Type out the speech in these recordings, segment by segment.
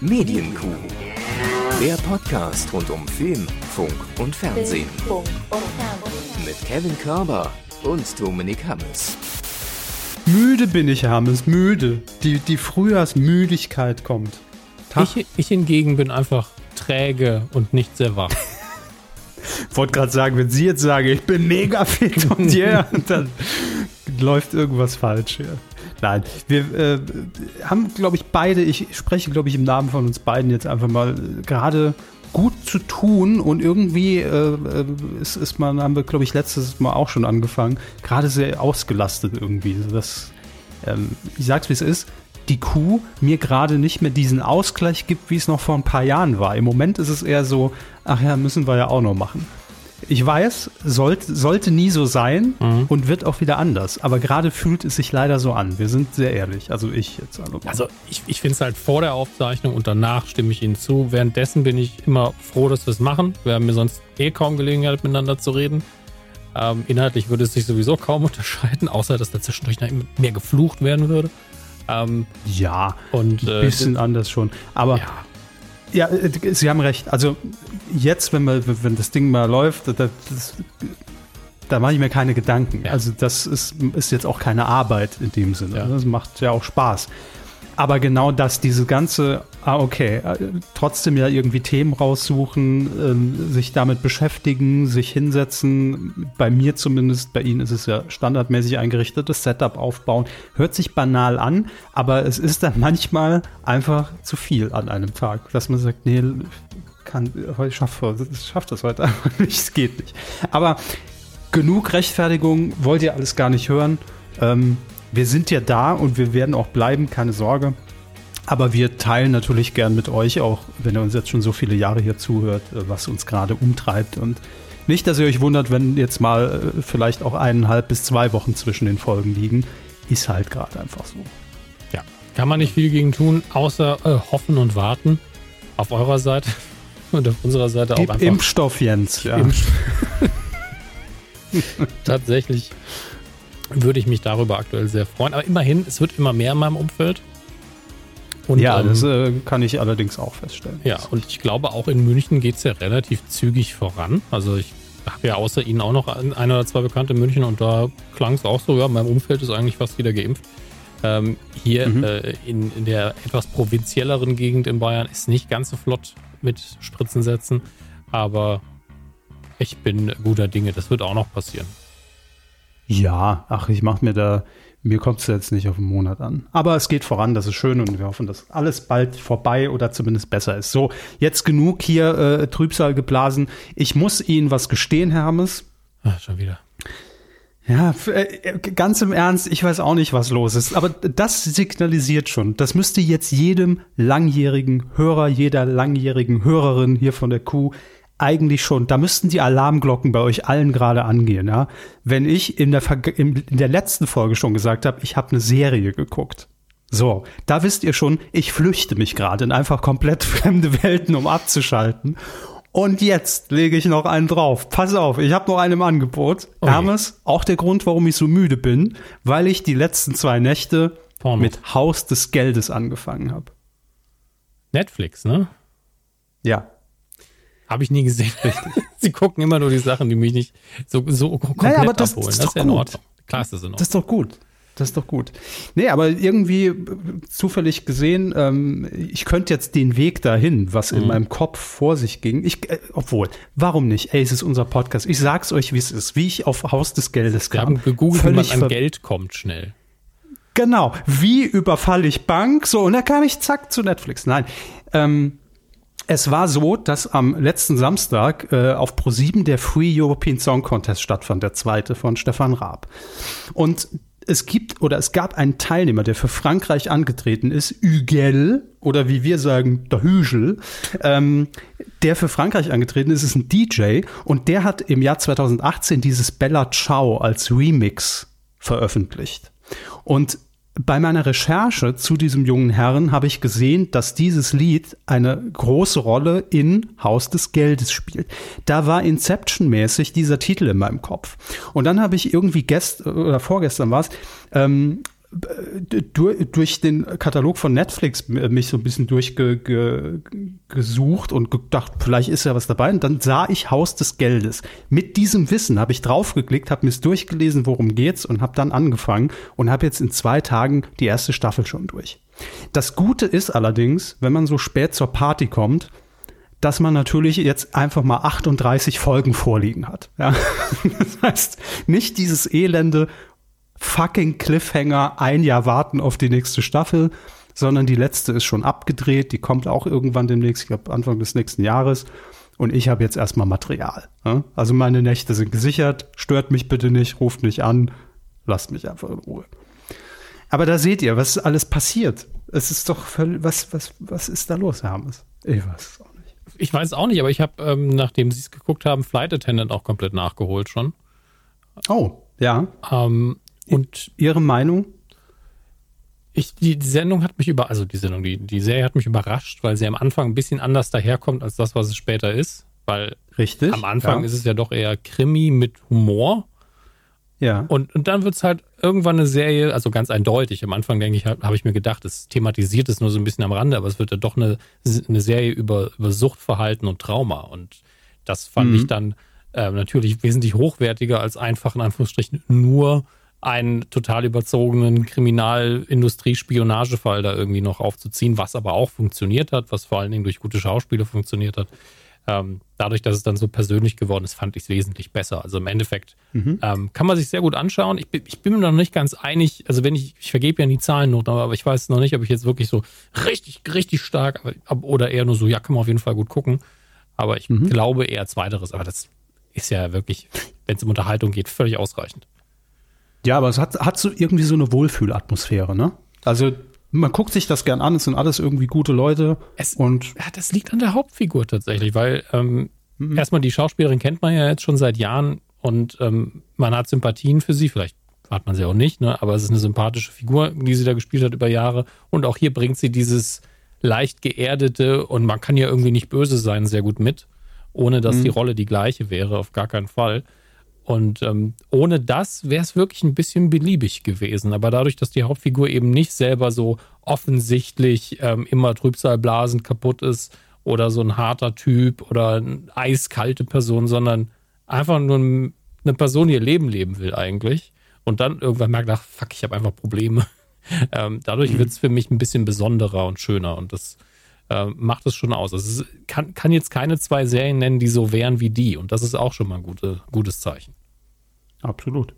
Medienkuh. Der Podcast rund um Film, Funk und Fernsehen. Mit Kevin Körber und Dominik Hammes. Müde bin ich, Hammes, müde. Die, die Frühjahrsmüdigkeit kommt. Ich, ich hingegen bin einfach träge und nicht sehr wach. wollte gerade sagen, wenn Sie jetzt sagen, ich bin mega fit und yeah, dann läuft irgendwas falsch hier. Nein, wir äh, haben, glaube ich, beide, ich spreche, glaube ich, im Namen von uns beiden jetzt einfach mal äh, gerade gut zu tun und irgendwie äh, äh, ist, ist man, haben wir, glaube ich, letztes Mal auch schon angefangen, gerade sehr ausgelastet irgendwie. Das, ähm, ich sag's wie es ist, die Kuh mir gerade nicht mehr diesen Ausgleich gibt, wie es noch vor ein paar Jahren war. Im Moment ist es eher so, ach ja, müssen wir ja auch noch machen. Ich weiß, sollte, sollte nie so sein mhm. und wird auch wieder anders. Aber gerade fühlt es sich leider so an. Wir sind sehr ehrlich. Also ich jetzt. Also, also ich, ich finde es halt vor der Aufzeichnung und danach stimme ich Ihnen zu. Währenddessen bin ich immer froh, dass wir es machen. Wir haben mir sonst eh kaum Gelegenheit, miteinander zu reden. Ähm, inhaltlich würde es sich sowieso kaum unterscheiden, außer dass da zwischendurch mehr geflucht werden würde. Ähm, ja, und ein äh, bisschen äh, anders schon. Aber ja. Ja, äh, Sie haben recht. Also jetzt, wenn, wir, wenn das Ding mal läuft, das, das, da mache ich mir keine Gedanken. Ja. Also das ist, ist jetzt auch keine Arbeit in dem Sinne. Ja. Das macht ja auch Spaß. Aber genau das, diese ganze, ah, okay, äh, trotzdem ja irgendwie Themen raussuchen, ähm, sich damit beschäftigen, sich hinsetzen. Bei mir zumindest, bei Ihnen ist es ja standardmäßig eingerichtetes Setup aufbauen. Hört sich banal an, aber es ist dann manchmal einfach zu viel an einem Tag, dass man sagt, nee, kann, ich schaffe, ich schaffe das heute einfach nicht, es geht nicht. Aber genug Rechtfertigung wollt ihr alles gar nicht hören. Ähm, wir sind ja da und wir werden auch bleiben, keine Sorge. Aber wir teilen natürlich gern mit euch, auch wenn ihr uns jetzt schon so viele Jahre hier zuhört, äh, was uns gerade umtreibt. Und nicht, dass ihr euch wundert, wenn jetzt mal äh, vielleicht auch eineinhalb bis zwei Wochen zwischen den Folgen liegen. Ist halt gerade einfach so. Ja, kann man nicht viel gegen tun, außer äh, hoffen und warten. Auf eurer Seite und auf unserer Seite Gib auch einfach. Impfstoff, Jens. Ja. Impfstoff. Tatsächlich würde ich mich darüber aktuell sehr freuen. Aber immerhin, es wird immer mehr in meinem Umfeld. Und, ja, ähm, das äh, kann ich allerdings auch feststellen. Ja, und ich glaube, auch in München geht es ja relativ zügig voran. Also ich habe ja außer Ihnen auch noch ein, ein oder zwei Bekannte in München und da klang es auch so, ja, in meinem Umfeld ist eigentlich fast jeder geimpft. Ähm, hier mhm. äh, in, in der etwas provinzielleren Gegend in Bayern ist nicht ganz so flott mit Spritzen setzen, aber ich bin guter Dinge, das wird auch noch passieren. Ja, ach, ich mache mir da, mir kommt es jetzt nicht auf einen Monat an. Aber es geht voran, das ist schön und wir hoffen, dass alles bald vorbei oder zumindest besser ist. So, jetzt genug hier äh, Trübsal geblasen. Ich muss Ihnen was gestehen, Hermes. Ach, schon wieder. Ja, äh, ganz im Ernst, ich weiß auch nicht, was los ist. Aber das signalisiert schon. Das müsste jetzt jedem langjährigen Hörer, jeder langjährigen Hörerin hier von der Kuh eigentlich schon, da müssten die Alarmglocken bei euch allen gerade angehen, ja. Wenn ich in der, in der letzten Folge schon gesagt habe, ich habe eine Serie geguckt. So, da wisst ihr schon, ich flüchte mich gerade in einfach komplett fremde Welten, um abzuschalten. Und jetzt lege ich noch einen drauf. Pass auf, ich habe noch einen im Angebot. Okay. Hermes, auch der Grund, warum ich so müde bin, weil ich die letzten zwei Nächte Porno. mit Haus des Geldes angefangen habe. Netflix, ne? Ja. Habe ich nie gesehen. Sie gucken immer nur die Sachen, die mich nicht so, so komplett naja, aber das, abholen. Das, das ist ja in Ordnung. Klar ist das in Ordnung. Das ist doch gut. Das ist doch gut. Nee, aber irgendwie zufällig gesehen, ähm, ich könnte jetzt den Weg dahin, was in mhm. meinem Kopf vor sich ging. Ich, äh, obwohl, warum nicht? Ey, es ist unser Podcast. Ich sag's euch, wie es ist, wie ich auf Haus des Geldes kam. Wir haben gegoogelt, wie man an Geld kommt schnell. Genau. Wie überfalle ich Bank? So, und da kam ich zack zu Netflix. Nein. Ähm, es war so, dass am letzten Samstag äh, auf Pro7 der Free European Song Contest stattfand, der zweite von Stefan Raab. Und es gibt oder es gab einen Teilnehmer, der für Frankreich angetreten ist, Hügel oder wie wir sagen, der Hügel, ähm, der für Frankreich angetreten ist, ist ein DJ und der hat im Jahr 2018 dieses Bella Ciao als Remix veröffentlicht. Und bei meiner Recherche zu diesem jungen Herrn habe ich gesehen, dass dieses Lied eine große Rolle in Haus des Geldes spielt. Da war Inception-mäßig dieser Titel in meinem Kopf. Und dann habe ich irgendwie gest oder vorgestern war es, ähm, durch den Katalog von Netflix mich so ein bisschen durchgesucht und gedacht, vielleicht ist ja was dabei. Und dann sah ich Haus des Geldes. Mit diesem Wissen habe ich draufgeklickt, habe mir es durchgelesen, worum geht's und habe dann angefangen und habe jetzt in zwei Tagen die erste Staffel schon durch. Das Gute ist allerdings, wenn man so spät zur Party kommt, dass man natürlich jetzt einfach mal 38 Folgen vorliegen hat. Ja? Das heißt, nicht dieses elende fucking Cliffhanger, ein Jahr warten auf die nächste Staffel, sondern die letzte ist schon abgedreht, die kommt auch irgendwann demnächst, ich glaube Anfang des nächsten Jahres. Und ich habe jetzt erstmal Material. Ja? Also meine Nächte sind gesichert, stört mich bitte nicht, ruft mich an, lasst mich einfach in Ruhe. Aber da seht ihr, was alles passiert. Es ist doch völlig, was, was, was ist da los, Hermes? Ich weiß es auch nicht. Ich weiß auch nicht, aber ich habe, ähm, nachdem sie es geguckt haben, Flight Attendant auch komplett nachgeholt schon. Oh, ja. Ähm, und Ihre Meinung? Ich, die, Sendung hat mich über, also die Sendung, die, die Serie hat mich überrascht, weil sie am Anfang ein bisschen anders daherkommt als das, was es später ist. Weil Richtig, am Anfang ja. ist es ja doch eher Krimi mit Humor. Ja. Und, und dann wird es halt irgendwann eine Serie, also ganz eindeutig. Am Anfang, denke ich, habe ich mir gedacht, es thematisiert es nur so ein bisschen am Rande, aber es wird ja doch eine, eine Serie über, über Suchtverhalten und Trauma. Und das fand mhm. ich dann äh, natürlich wesentlich hochwertiger als einfach in Anführungsstrichen nur einen total überzogenen Kriminalindustrie-Spionagefall da irgendwie noch aufzuziehen, was aber auch funktioniert hat, was vor allen Dingen durch gute Schauspieler funktioniert hat. Ähm, dadurch, dass es dann so persönlich geworden ist, fand ich es wesentlich besser. Also im Endeffekt mhm. ähm, kann man sich sehr gut anschauen. Ich, ich, bin mir noch nicht ganz einig, also wenn ich, ich vergebe ja nie Zahlennoten, aber ich weiß noch nicht, ob ich jetzt wirklich so richtig, richtig stark oder eher nur so, ja, kann man auf jeden Fall gut gucken. Aber ich mhm. glaube eher zweiteres. Aber das ist ja wirklich, wenn es um Unterhaltung geht, völlig ausreichend. Ja, aber es hat, hat so irgendwie so eine Wohlfühlatmosphäre, ne? Also man guckt sich das gern an, es sind alles irgendwie gute Leute. Es, und ja, das liegt an der Hauptfigur tatsächlich, weil ähm, mhm. erstmal die Schauspielerin kennt man ja jetzt schon seit Jahren und ähm, man hat Sympathien für sie, vielleicht hat man sie auch nicht, ne? aber es ist eine sympathische Figur, die sie da gespielt hat über Jahre. Und auch hier bringt sie dieses leicht geerdete und man kann ja irgendwie nicht böse sein, sehr gut mit, ohne dass mhm. die Rolle die gleiche wäre, auf gar keinen Fall. Und ähm, ohne das wäre es wirklich ein bisschen beliebig gewesen. Aber dadurch, dass die Hauptfigur eben nicht selber so offensichtlich ähm, immer Trübsalblasen kaputt ist oder so ein harter Typ oder eine eiskalte Person, sondern einfach nur eine Person, die ihr Leben leben will eigentlich. Und dann irgendwann merkt, ach fuck, ich habe einfach Probleme. ähm, dadurch mhm. wird es für mich ein bisschen besonderer und schöner. Und das äh, macht es schon aus. Also es kann, kann jetzt keine zwei Serien nennen, die so wären wie die. Und das ist auch schon mal ein gute, gutes Zeichen. Absolut.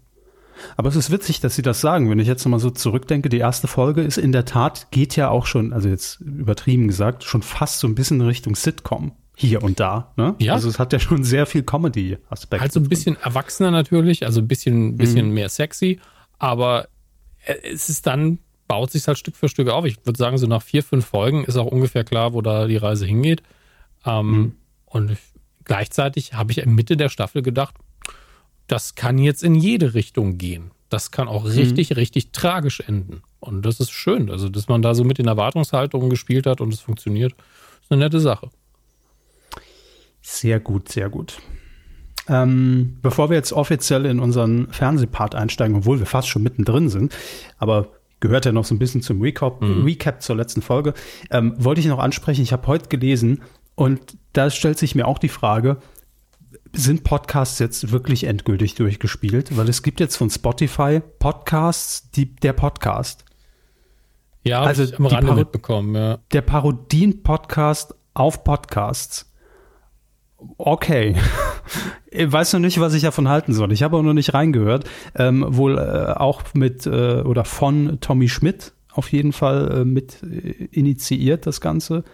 Aber es ist witzig, dass Sie das sagen. Wenn ich jetzt nochmal so zurückdenke, die erste Folge ist in der Tat, geht ja auch schon, also jetzt übertrieben gesagt, schon fast so ein bisschen in Richtung Sitcom. Hier und da. Ne? Ja. Also es hat ja schon sehr viel Comedy-Aspekte. Halt so ein bisschen erwachsener natürlich, also ein bisschen, bisschen mhm. mehr sexy, aber es ist dann, baut sich halt Stück für Stück auf. Ich würde sagen, so nach vier, fünf Folgen ist auch ungefähr klar, wo da die Reise hingeht. Ähm, mhm. Und gleichzeitig habe ich in Mitte der Staffel gedacht, das kann jetzt in jede Richtung gehen. Das kann auch richtig, mhm. richtig tragisch enden. Und das ist schön. Also, dass man da so mit den Erwartungshaltungen gespielt hat und es funktioniert, ist eine nette Sache. Sehr gut, sehr gut. Ähm, bevor wir jetzt offiziell in unseren Fernsehpart einsteigen, obwohl wir fast schon mittendrin sind, aber gehört ja noch so ein bisschen zum Recap, mhm. Recap zur letzten Folge, ähm, wollte ich noch ansprechen, ich habe heute gelesen und da stellt sich mir auch die Frage, sind Podcasts jetzt wirklich endgültig durchgespielt? Weil es gibt jetzt von Spotify Podcasts, die, der Podcast. Ja, also ich am Rande Paro mitbekommen, ja. Der Parodien-Podcast auf Podcasts. Okay. ich weiß noch nicht, was ich davon halten soll. Ich habe auch noch nicht reingehört. Ähm, wohl äh, auch mit äh, oder von Tommy Schmidt auf jeden Fall äh, mit äh, initiiert das Ganze.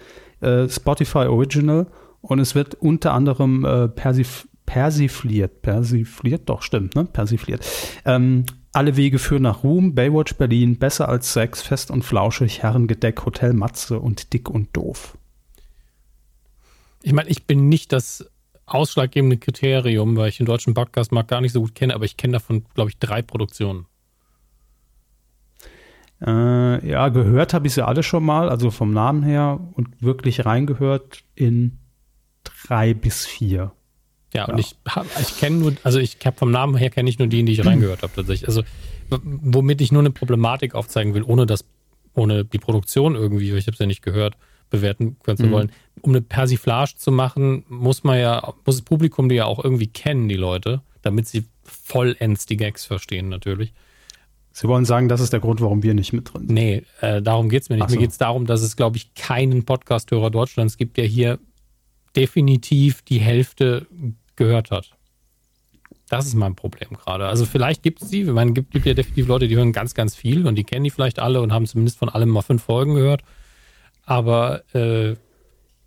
Äh, Spotify Original. Und es wird unter anderem äh, persif persifliert, persifliert, doch stimmt, ne? Persifliert. Ähm, alle Wege führen nach Ruhm, Baywatch Berlin, besser als Sex, fest und flauschig, Herrengedeck, Hotel Matze und dick und doof. Ich meine, ich bin nicht das ausschlaggebende Kriterium, weil ich den deutschen Podcastmarkt gar nicht so gut kenne, aber ich kenne davon, glaube ich, drei Produktionen. Äh, ja, gehört habe ich sie alle schon mal, also vom Namen her und wirklich reingehört in drei bis vier. Ja, und ich, ich kenne nur, also ich habe vom Namen her kenne ich nur die, in die ich reingehört habe tatsächlich. Also womit ich nur eine Problematik aufzeigen will, ohne das, ohne die Produktion irgendwie, ich habe es ja nicht gehört, bewerten können zu mhm. wollen. Um eine Persiflage zu machen, muss man ja, muss das Publikum die ja auch irgendwie kennen, die Leute, damit sie vollends die Gags verstehen natürlich. Sie wollen sagen, das ist der Grund, warum wir nicht mit drin sind. Nee, äh, darum geht es mir nicht. So. Mir geht es darum, dass es, glaube ich, keinen Podcast-Hörer Deutschlands gibt, der hier definitiv die Hälfte gehört hat. Das ist mein Problem gerade. Also vielleicht gibt es sie, ich meine, gibt, gibt ja definitiv Leute, die hören ganz, ganz viel und die kennen die vielleicht alle und haben zumindest von allem mal fünf Folgen gehört. Aber äh,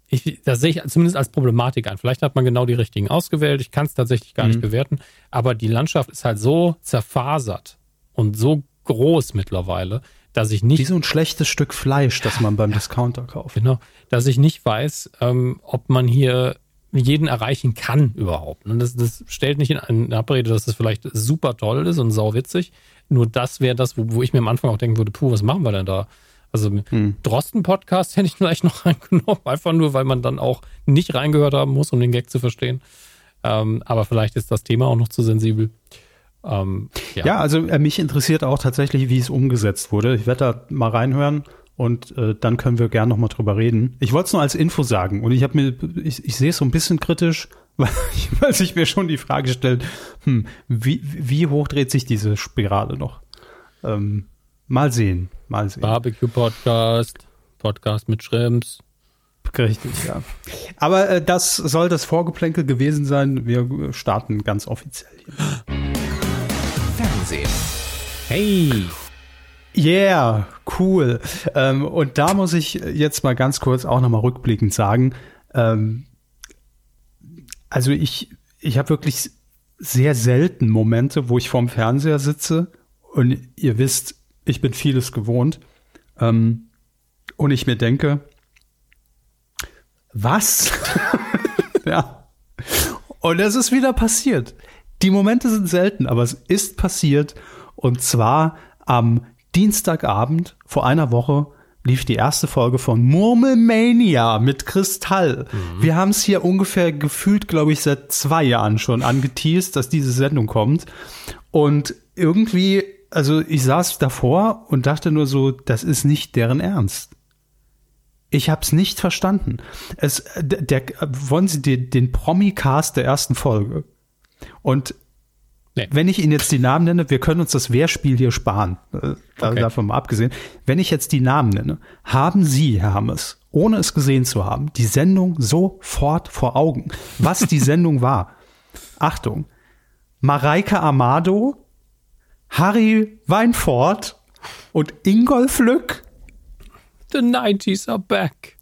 ich, das sehe ich zumindest als Problematik an. Vielleicht hat man genau die richtigen ausgewählt. Ich kann es tatsächlich gar mhm. nicht bewerten. Aber die Landschaft ist halt so zerfasert und so groß mittlerweile, dass ich nicht. Wie so ein schlechtes Stück Fleisch, das man beim Discounter kauft. Genau. Dass ich nicht weiß, ähm, ob man hier jeden erreichen kann überhaupt. Und das, das stellt nicht in Abrede, dass das vielleicht super toll ist und sauwitzig. Nur das wäre das, wo, wo, ich mir am Anfang auch denken würde, puh, was machen wir denn da? Also hm. Drosten-Podcast hätte ich vielleicht noch reingenommen, einfach nur, weil man dann auch nicht reingehört haben muss, um den Gag zu verstehen. Ähm, aber vielleicht ist das Thema auch noch zu sensibel. Ähm, ja. ja. also äh, mich interessiert auch tatsächlich, wie es umgesetzt wurde. Ich werde da mal reinhören und äh, dann können wir gern noch mal drüber reden. Ich wollte es nur als Info sagen und ich habe mir, ich, ich sehe es so ein bisschen kritisch, weil, ich, weil sich mir schon die Frage stellt, hm, wie, wie hoch dreht sich diese Spirale noch? Ähm, mal sehen, mal sehen. Barbecue Podcast, Podcast mit Schrimps. Richtig, ja. Aber äh, das soll das Vorgeplänkel gewesen sein. Wir starten ganz offiziell hier. Fernsehen. Hey! Yeah, cool. Ähm, und da muss ich jetzt mal ganz kurz auch nochmal rückblickend sagen, ähm, also ich, ich habe wirklich sehr selten Momente, wo ich vorm Fernseher sitze und ihr wisst, ich bin vieles gewohnt ähm, und ich mir denke, was? ja. Und es ist wieder passiert. Die Momente sind selten, aber es ist passiert und zwar am Dienstagabend vor einer Woche lief die erste Folge von Murmelmania mit Kristall. Mhm. Wir haben es hier ungefähr gefühlt, glaube ich, seit zwei Jahren schon angeteased, dass diese Sendung kommt. Und irgendwie, also ich saß davor und dachte nur so, das ist nicht deren Ernst. Ich habe es nicht verstanden. Es, der, der wollen Sie den, den Promi-Cast der ersten Folge. Und Nee. Wenn ich Ihnen jetzt die Namen nenne, wir können uns das Wehrspiel hier sparen. Äh, okay. Davon mal abgesehen. Wenn ich jetzt die Namen nenne, haben Sie, Herr Hammes, ohne es gesehen zu haben, die Sendung sofort vor Augen. Was die Sendung war. Achtung. Mareike Amado, Harry Weinfort und Ingolf Lück. The 90s are back.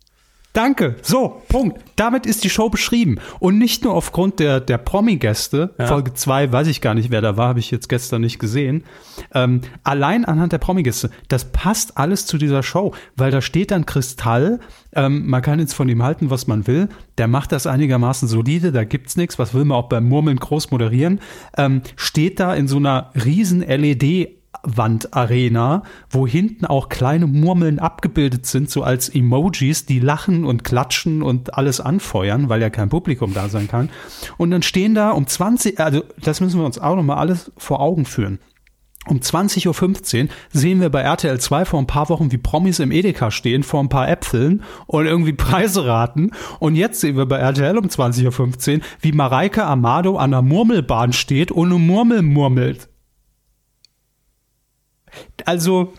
Danke. So, Punkt. Damit ist die Show beschrieben. Und nicht nur aufgrund der, der Promi-Gäste. Ja. Folge 2 weiß ich gar nicht, wer da war, habe ich jetzt gestern nicht gesehen. Ähm, allein anhand der Promi-Gäste. Das passt alles zu dieser Show, weil da steht dann Kristall. Ähm, man kann jetzt von ihm halten, was man will. Der macht das einigermaßen solide, da gibt's nichts. Was will man auch beim Murmeln groß moderieren? Ähm, steht da in so einer riesen LED Wandarena, wo hinten auch kleine Murmeln abgebildet sind, so als Emojis, die lachen und klatschen und alles anfeuern, weil ja kein Publikum da sein kann. Und dann stehen da um 20, also das müssen wir uns auch nochmal alles vor Augen führen. Um 20.15 Uhr sehen wir bei RTL 2 vor ein paar Wochen, wie Promis im Edeka stehen vor ein paar Äpfeln und irgendwie Preise raten. Und jetzt sehen wir bei RTL um 20.15 Uhr, wie Mareike Amado an der Murmelbahn steht und eine Murmel murmelt. Also.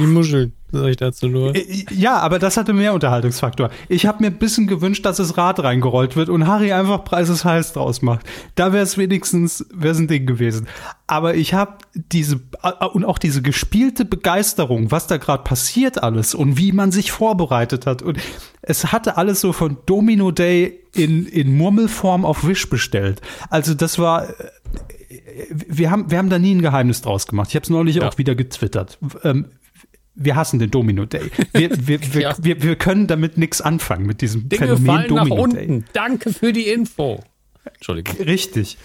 Die Muschel, sag ich dazu nur. Äh, ja, aber das hatte mehr Unterhaltungsfaktor. Ich habe mir ein bisschen gewünscht, dass das Rad reingerollt wird und Harry einfach Preises heiß draus macht. Da wäre es wenigstens wär's ein Ding gewesen. Aber ich habe diese äh, und auch diese gespielte Begeisterung, was da gerade passiert alles und wie man sich vorbereitet hat und es hatte alles so von Domino Day in in Murmelform auf Wish bestellt. Also das war äh, wir haben, wir haben da nie ein Geheimnis draus gemacht. Ich habe es neulich ja. auch wieder getwittert. Ähm, wir hassen den Domino Day. Wir, wir, wir, ja. wir, wir, können damit nichts anfangen, mit diesem Dinge Phänomen fallen Domino nach unten. Day. Danke für die Info. Entschuldigung. Richtig.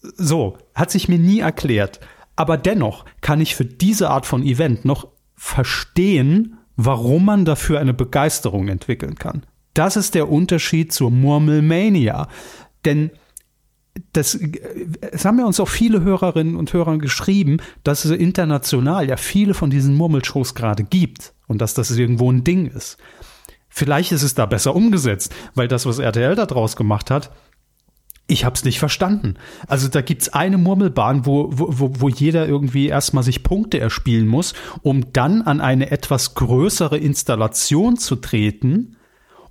So, hat sich mir nie erklärt. Aber dennoch kann ich für diese Art von Event noch verstehen, warum man dafür eine Begeisterung entwickeln kann. Das ist der Unterschied zur Murmelmania. Denn das, es haben ja uns auch viele Hörerinnen und Hörer geschrieben, dass es international ja viele von diesen Murmelshows gerade gibt und dass das irgendwo ein Ding ist. Vielleicht ist es da besser umgesetzt, weil das, was RTL da draus gemacht hat, ich habe es nicht verstanden. Also da gibt's eine Murmelbahn, wo, wo, wo jeder irgendwie erstmal sich Punkte erspielen muss, um dann an eine etwas größere Installation zu treten.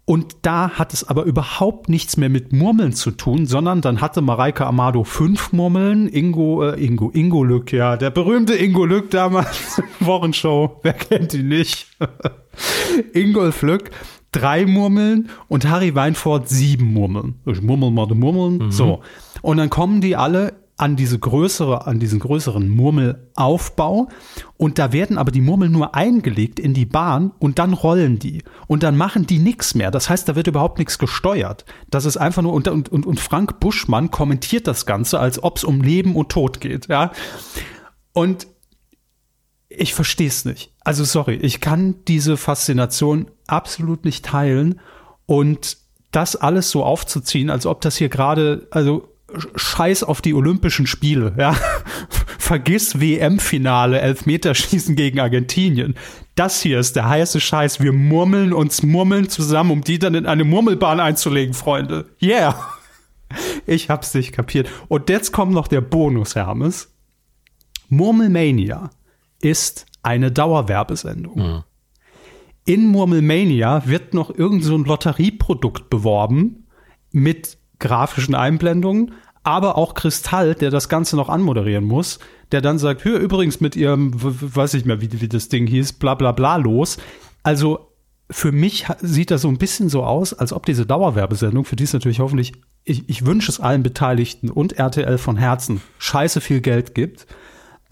Und da hat es aber überhaupt nichts mehr mit Murmeln zu tun, sondern dann hatte Mareike Amado fünf Murmeln, Ingo, äh, Ingo, Ingo Lück, ja, der berühmte Ingo Lück damals, Wochenshow, wer kennt ihn nicht? Ingolf Lück drei Murmeln und Harry Weinfurt sieben Murmeln. Ich murmel mal die Murmeln. Mhm. So. Und dann kommen die alle an diese größere, an diesen größeren Murmelaufbau und da werden aber die Murmeln nur eingelegt in die Bahn und dann rollen die und dann machen die nichts mehr. Das heißt, da wird überhaupt nichts gesteuert. Das ist einfach nur und, und, und Frank Buschmann kommentiert das Ganze, als ob es um Leben und Tod geht, ja. Und ich verstehe es nicht. Also sorry, ich kann diese Faszination absolut nicht teilen und das alles so aufzuziehen, als ob das hier gerade, also Scheiß auf die Olympischen Spiele, ja. Vergiss WM-Finale, Elfmeterschießen gegen Argentinien. Das hier ist der heiße Scheiß. Wir murmeln uns murmeln zusammen, um die dann in eine Murmelbahn einzulegen, Freunde. Yeah. Ich hab's nicht kapiert. Und jetzt kommt noch der Bonus, Hermes. Murmelmania ist eine Dauerwerbesendung. Ja. In Murmelmania wird noch irgend so ein Lotterieprodukt beworben mit grafischen Einblendungen, aber auch Kristall, der das Ganze noch anmoderieren muss, der dann sagt, hör übrigens mit ihrem, weiß ich mehr, wie, wie das Ding hieß, bla bla bla los. Also für mich sieht das so ein bisschen so aus, als ob diese Dauerwerbesendung, für die es natürlich hoffentlich, ich, ich wünsche es allen Beteiligten und RTL von Herzen, scheiße viel Geld gibt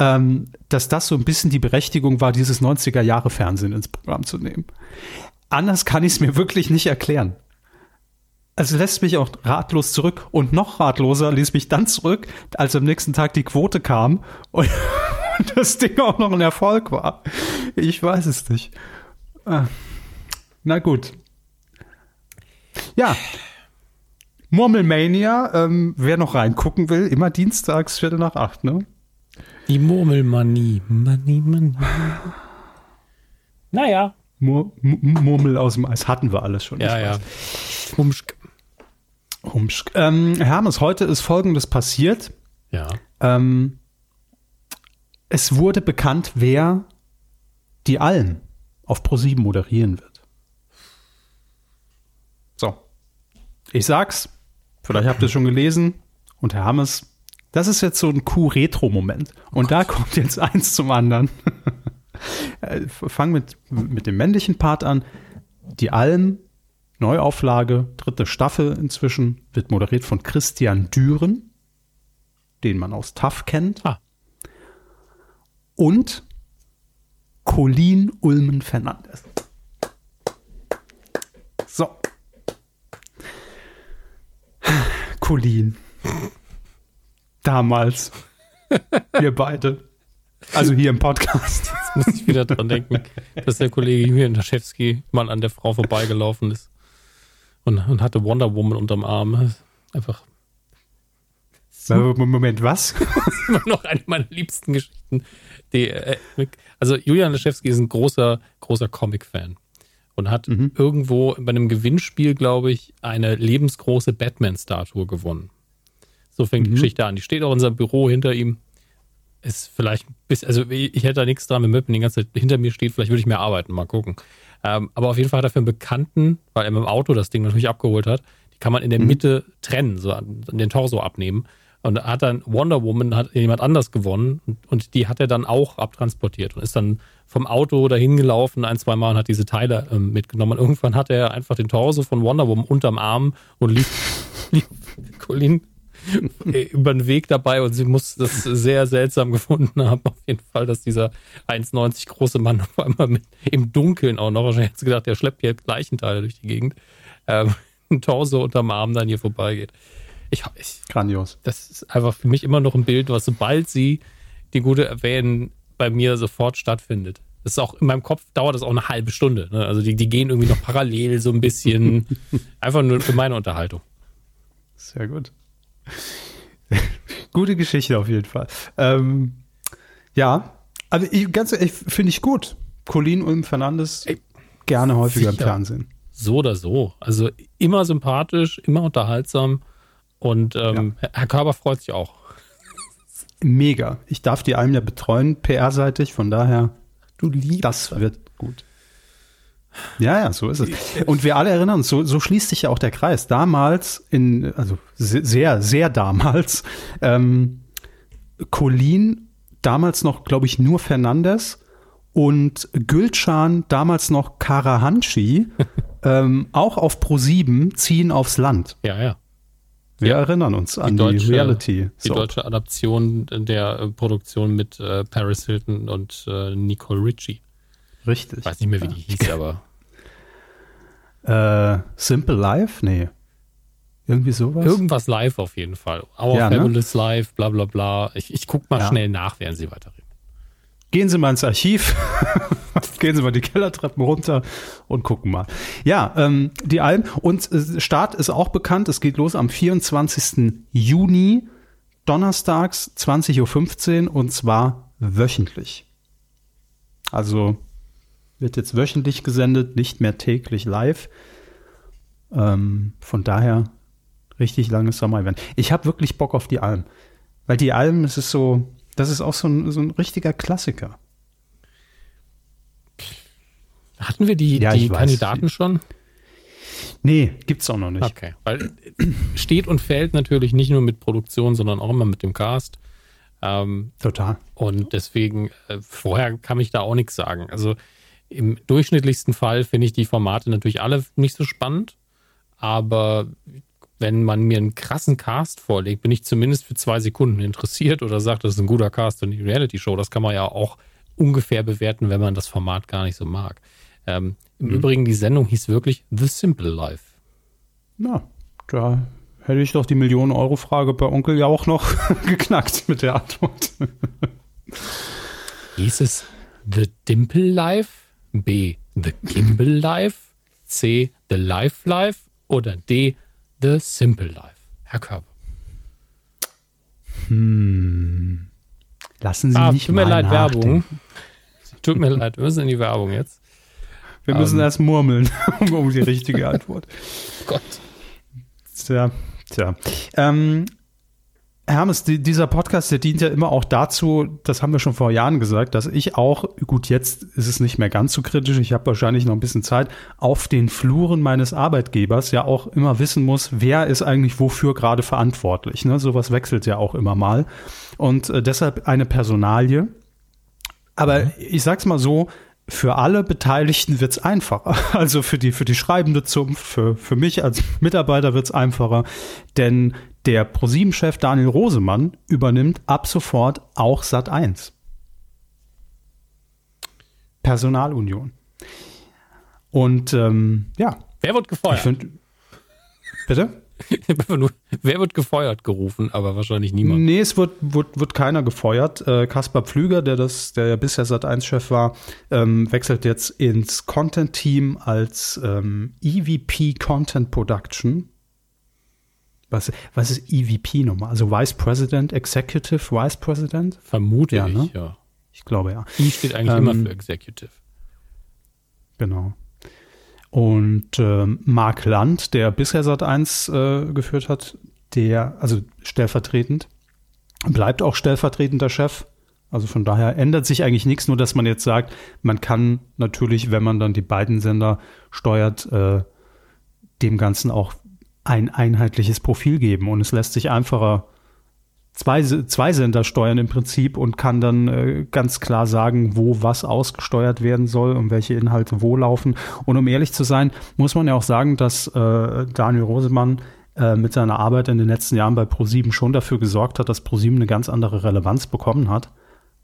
ähm, dass das so ein bisschen die Berechtigung war, dieses 90er Jahre Fernsehen ins Programm zu nehmen. Anders kann ich es mir wirklich nicht erklären. Also lässt mich auch ratlos zurück und noch ratloser ließ mich dann zurück, als am nächsten Tag die Quote kam und das Ding auch noch ein Erfolg war. Ich weiß es nicht. Ah, na gut. Ja. Murmelmania, ähm, wer noch reingucken will, immer dienstags, Viertel nach acht, ne? Die Murmelmanie. Manie, Manie. Naja. Mur Murmel aus dem Eis hatten wir alles schon. Ja, ja. Humschk. Humschk. Ähm, Hermes, heute ist Folgendes passiert. Ja. Ähm, es wurde bekannt, wer die Alm auf ProSieben moderieren wird. So. Ich sag's. Vielleicht habt ihr es schon gelesen. Und Herr Hammes das ist jetzt so ein Q-Retro-Moment. Und oh da kommt jetzt eins zum anderen. Äh, fang mit, mit dem männlichen Part an. Die Alm, Neuauflage, dritte Staffel inzwischen, wird moderiert von Christian Düren, den man aus TAF kennt. Ah. Und Colin Ulmen Fernandes. So. Colin. Damals. Wir beide. Also hier im Podcast. Jetzt muss ich wieder dran denken, dass der Kollege Julian Daschewski mal an der Frau vorbeigelaufen ist und, und hatte Wonder Woman unterm Arm. Einfach. Moment, was? Das ist immer noch eine meiner liebsten Geschichten. Die, äh, also Julian Laschewski ist ein großer, großer Comic-Fan und hat mhm. irgendwo bei einem Gewinnspiel, glaube ich, eine lebensgroße Batman-Statue gewonnen. So fängt mhm. die Geschichte an. Die steht auch in seinem Büro hinter ihm. Ist vielleicht bis, also ich hätte da nichts dran, wenn Möppen die ganze Zeit hinter mir steht, vielleicht würde ich mehr arbeiten, mal gucken. Ähm, aber auf jeden Fall hat er für einen Bekannten, weil er mit dem Auto das Ding natürlich abgeholt hat, die kann man in der mhm. Mitte trennen, so an, an den Torso abnehmen. Und hat dann Wonder Woman, hat jemand anders gewonnen und, und, die hat er dann auch abtransportiert und ist dann vom Auto dahin gelaufen ein, zwei Mal und hat diese Teile ähm, mitgenommen. Und irgendwann hat er einfach den Torso von Wonder Woman unterm Arm und lief, lief Colin über den Weg dabei und sie muss das sehr seltsam gefunden haben. Auf jeden Fall, dass dieser 1,90 große Mann auf einmal mit, im Dunkeln auch noch, wahrscheinlich hat sie gedacht, der schleppt hier Leichenteile durch die Gegend, ähm, ein Torso unterm Arm dann hier vorbeigeht. Ich, ich, Grandios. Das ist einfach für mich immer noch ein Bild, was sobald sie die gute erwähnen, bei mir sofort stattfindet. Das ist auch in meinem Kopf dauert das auch eine halbe Stunde. Ne? Also die, die gehen irgendwie noch parallel so ein bisschen. Einfach nur für meine Unterhaltung. Sehr gut. Gute Geschichte auf jeden Fall. Ähm, ja, also ich, ganz ehrlich, finde ich gut. Colin und Fernandes Ey, gerne häufiger sicher. im Fernsehen. So oder so. Also immer sympathisch, immer unterhaltsam. Und ähm, ja. Herr Körber freut sich auch. Mega. Ich darf die Alm ja betreuen, PR-seitig, von daher, du liebst das wird gut. Ja, ja, so ist es. Und wir alle erinnern uns, so, so schließt sich ja auch der Kreis. Damals, in, also sehr, sehr damals, ähm, Colin, damals noch, glaube ich, nur Fernandes und Gülcan, damals noch Karahanchi, ähm, auch auf Pro7 ziehen aufs Land. Ja, ja. Wir ja. erinnern uns an die, deutsche, die Reality. Die deutsche Adaption der äh, Produktion mit äh, Paris Hilton und äh, Nicole Ritchie. Richtig. Ich weiß nicht mehr, wie die hieß, aber. Äh, Simple Life? Nee. Irgendwie sowas? Irgendwas live auf jeden Fall. Our ja, ne? Fabulous ne? Life, bla bla bla. Ich, ich guck mal ja. schnell nach, während Sie weiterreden. Gehen Sie mal ins Archiv, gehen Sie mal die Kellertreppen runter und gucken mal. Ja, ähm, die Alben. Und äh, Start ist auch bekannt. Es geht los am 24. Juni, donnerstags 20.15 Uhr und zwar wöchentlich. Also wird jetzt wöchentlich gesendet, nicht mehr täglich live. Ähm, von daher richtig langes Sommer-Event. Ich habe wirklich Bock auf die Alm. Weil die Alm, es ist so, das ist auch so ein, so ein richtiger Klassiker. Hatten wir die, ja, die Kandidaten weiß. schon? Nee, gibt's auch noch nicht. Okay, weil steht und fällt natürlich nicht nur mit Produktion, sondern auch immer mit dem Cast. Ähm, Total. Und deswegen, äh, vorher kann ich da auch nichts sagen. Also im durchschnittlichsten Fall finde ich die Formate natürlich alle nicht so spannend, aber wenn man mir einen krassen Cast vorlegt, bin ich zumindest für zwei Sekunden interessiert oder sagt, das ist ein guter Cast und die Reality-Show. Das kann man ja auch ungefähr bewerten, wenn man das Format gar nicht so mag. Ähm, Im mhm. Übrigen, die Sendung hieß wirklich The Simple Life. Na, da hätte ich doch die Millionen-Euro-Frage bei Onkel ja auch noch geknackt mit der Antwort. hieß es The Dimple Life? B. The Gimbal Life? C. The Life Life? Oder D. The Simple Life. Herr Körper. Hm. Lassen Sie ah, mich tut mir leid, nachdenken. Werbung. Tut mir leid, wir müssen in die Werbung jetzt. Wir müssen um, erst murmeln um die richtige Antwort. Gott. Tja, tja. Ähm, Hermes, die, dieser Podcast, der dient ja immer auch dazu, das haben wir schon vor Jahren gesagt, dass ich auch, gut, jetzt ist es nicht mehr ganz so kritisch, ich habe wahrscheinlich noch ein bisschen Zeit, auf den Fluren meines Arbeitgebers ja auch immer wissen muss, wer ist eigentlich wofür gerade verantwortlich. Ne? Sowas wechselt ja auch immer mal. Und äh, deshalb eine Personalie. Aber mhm. ich sag's mal so, für alle Beteiligten wird's einfacher. Also für die, für die schreibende Zunft, für, für mich als Mitarbeiter wird's einfacher. Denn der ProSieben-Chef Daniel Rosemann übernimmt ab sofort auch Sat 1. Personalunion. Und ähm, ja. Wer wird gefeuert? Find, bitte? wer wird gefeuert gerufen, aber wahrscheinlich niemand. Nee, es wird, wird, wird keiner gefeuert. Äh, Kaspar Pflüger, der das, der ja bisher Sat 1-Chef war, ähm, wechselt jetzt ins Content-Team als ähm, EVP Content Production. Was, was ist EVP nochmal? Also Vice President, Executive Vice President? Vermute ja, ich, ne? ja. Ich glaube ja. E steht eigentlich ähm, immer für Executive. Genau. Und äh, Mark Land, der bisher Sat 1 äh, geführt hat, der, also stellvertretend, bleibt auch stellvertretender Chef. Also von daher ändert sich eigentlich nichts, nur dass man jetzt sagt, man kann natürlich, wenn man dann die beiden Sender steuert, äh, dem Ganzen auch ein einheitliches Profil geben und es lässt sich einfacher zwei, zwei Sender steuern im Prinzip und kann dann äh, ganz klar sagen, wo was ausgesteuert werden soll und welche Inhalte wo laufen. Und um ehrlich zu sein, muss man ja auch sagen, dass äh, Daniel Rosemann äh, mit seiner Arbeit in den letzten Jahren bei ProSieben schon dafür gesorgt hat, dass ProSieben eine ganz andere Relevanz bekommen hat.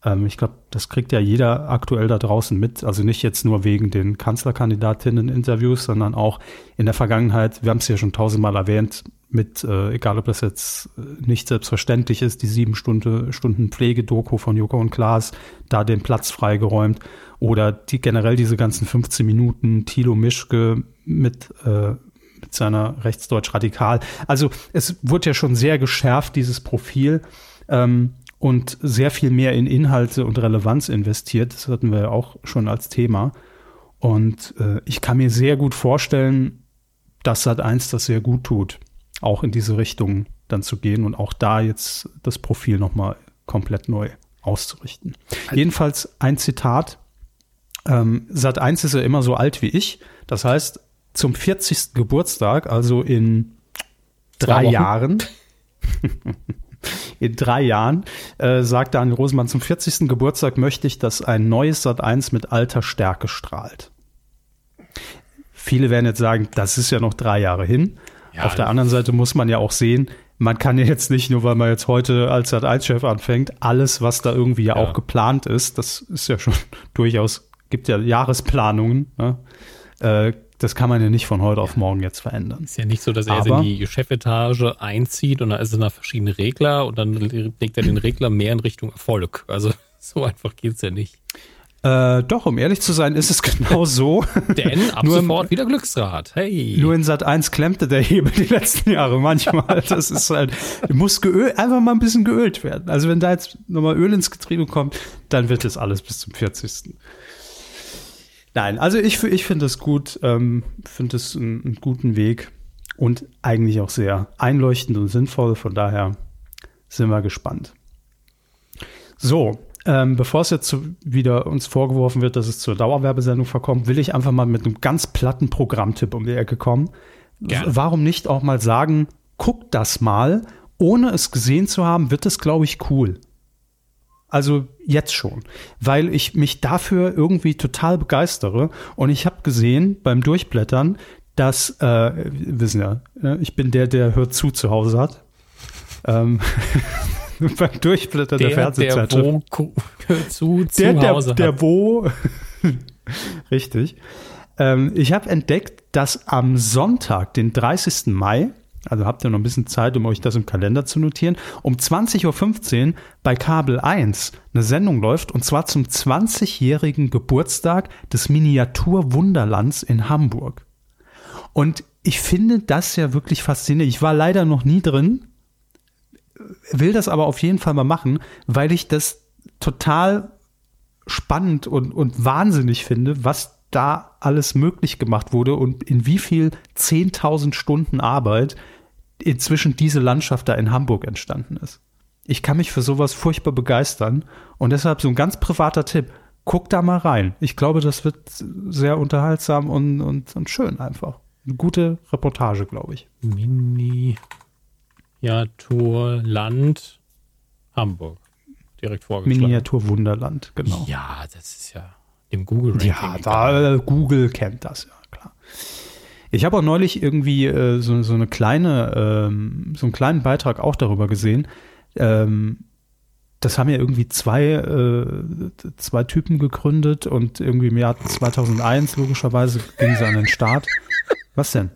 Ähm, ich glaube, das kriegt ja jeder aktuell da draußen mit. Also nicht jetzt nur wegen den Kanzlerkandidatinnen-Interviews, sondern auch in der Vergangenheit, wir haben es ja schon tausendmal erwähnt, mit, äh, egal ob das jetzt äh, nicht selbstverständlich ist, die sieben Stunde, Stunden Pflegedoku von Joko und Klaas, da den Platz freigeräumt oder die generell diese ganzen 15 Minuten Thilo Mischke mit, äh, mit seiner Rechtsdeutsch radikal. Also es wurde ja schon sehr geschärft, dieses Profil. Ähm, und sehr viel mehr in Inhalte und Relevanz investiert. Das hatten wir ja auch schon als Thema. Und äh, ich kann mir sehr gut vorstellen, dass Sat1 das sehr gut tut, auch in diese Richtung dann zu gehen und auch da jetzt das Profil nochmal komplett neu auszurichten. Also Jedenfalls ein Zitat. Ähm, Sat1 ist ja immer so alt wie ich. Das heißt, zum 40. Geburtstag, also in drei Jahren, in drei Jahren, äh, sagt Daniel Rosemann, zum 40. Geburtstag möchte ich, dass ein neues Sat 1 mit alter Stärke strahlt. Viele werden jetzt sagen, das ist ja noch drei Jahre hin. Ja, Auf der anderen Seite muss man ja auch sehen, man kann ja jetzt nicht, nur weil man jetzt heute als Sat1-Chef anfängt, alles, was da irgendwie ja, auch geplant ist, das ist ja schon durchaus, gibt ja Jahresplanungen, ne? äh, das kann man ja nicht von heute auf morgen jetzt verändern. Ist ja nicht so, dass er Aber, jetzt in die Chefetage einzieht und da ist es nach verschiedenen Regler und dann legt er den Regler mehr in Richtung Erfolg. Also so einfach geht's ja nicht. Äh, doch, um ehrlich zu sein, ist es genau so. Denn ab nur sofort wieder Glücksrad. Hey. Nur in Sat 1 klemmte der Hebel die letzten Jahre manchmal. Das ist halt, muss geölt, einfach mal ein bisschen geölt werden. Also wenn da jetzt nochmal Öl ins Getriebe kommt, dann wird das alles bis zum 40. Nein, also ich, ich finde es gut, ähm, finde es einen, einen guten Weg und eigentlich auch sehr einleuchtend und sinnvoll. Von daher sind wir gespannt. So, ähm, bevor es jetzt wieder uns vorgeworfen wird, dass es zur Dauerwerbesendung verkommt, will ich einfach mal mit einem ganz platten Programmtipp um die Ecke kommen. Gerne. Warum nicht auch mal sagen, guckt das mal, ohne es gesehen zu haben, wird es, glaube ich, cool. Also jetzt schon, weil ich mich dafür irgendwie total begeistere. Und ich habe gesehen beim Durchblättern, dass, äh, wissen ja, ne, ich bin der, der hört zu zu Hause hat. Ähm, beim Durchblättern der, der Fernsehzeitschrift. Der wo hört zu zu der, Hause der, der wo. Richtig. Ähm, ich habe entdeckt, dass am Sonntag, den 30. Mai, also habt ihr noch ein bisschen Zeit, um euch das im Kalender zu notieren, um 20.15 Uhr bei Kabel 1 eine Sendung läuft und zwar zum 20-jährigen Geburtstag des Miniaturwunderlands in Hamburg. Und ich finde das ja wirklich faszinierend. Ich war leider noch nie drin, will das aber auf jeden Fall mal machen, weil ich das total spannend und, und wahnsinnig finde, was da alles möglich gemacht wurde und in wie viel 10.000 Stunden Arbeit inzwischen diese Landschaft da in Hamburg entstanden ist. Ich kann mich für sowas furchtbar begeistern und deshalb so ein ganz privater Tipp. Guck da mal rein. Ich glaube, das wird sehr unterhaltsam und, und, und schön einfach. Eine gute Reportage, glaube ich. Miniaturland Hamburg. Direkt vorgeschlagen. Miniaturwunderland, genau. Ja, das ist ja im Google-Ranking. Ja, da, Google kennt das, ja, klar. Ich habe auch neulich irgendwie äh, so, so eine kleine, ähm, so einen kleinen Beitrag auch darüber gesehen. Ähm, das haben ja irgendwie zwei, äh, zwei Typen gegründet und irgendwie im Jahr 2001 logischerweise ging sie an den Start. Was denn?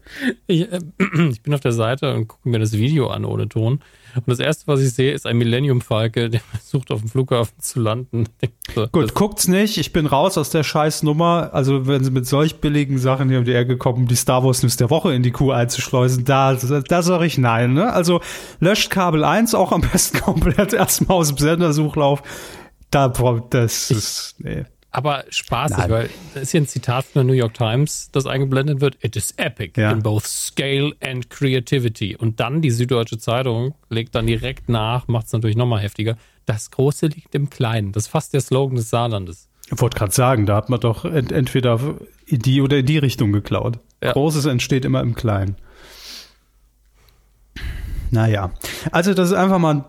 Ich, äh, ich bin auf der Seite und gucke mir das Video an ohne Ton. Und das erste, was ich sehe, ist ein Millennium Falke, der versucht auf dem Flughafen zu landen. Gut, guckt's nicht. Ich bin raus aus der scheiß Nummer. Also, wenn sie mit solch billigen Sachen hier um die Ecke kommen, die Star Wars News der Woche in die Kuh einzuschleusen, da, da sage ich nein, ne? Also, löscht Kabel 1 auch am besten komplett erstmal aus dem Sendersuchlauf. Da, das ist, nee. Aber spaßig, Nein. weil da ist hier ein Zitat von der New York Times, das eingeblendet wird. It is epic ja. in both scale and creativity. Und dann die Süddeutsche Zeitung legt dann direkt nach, macht es natürlich nochmal heftiger. Das Große liegt im Kleinen. Das ist fast der Slogan des Saarlandes. Ich wollte gerade sagen, da hat man doch ent entweder in die oder in die Richtung geklaut. Ja. Großes entsteht immer im Kleinen. Naja, also das ist einfach mal ein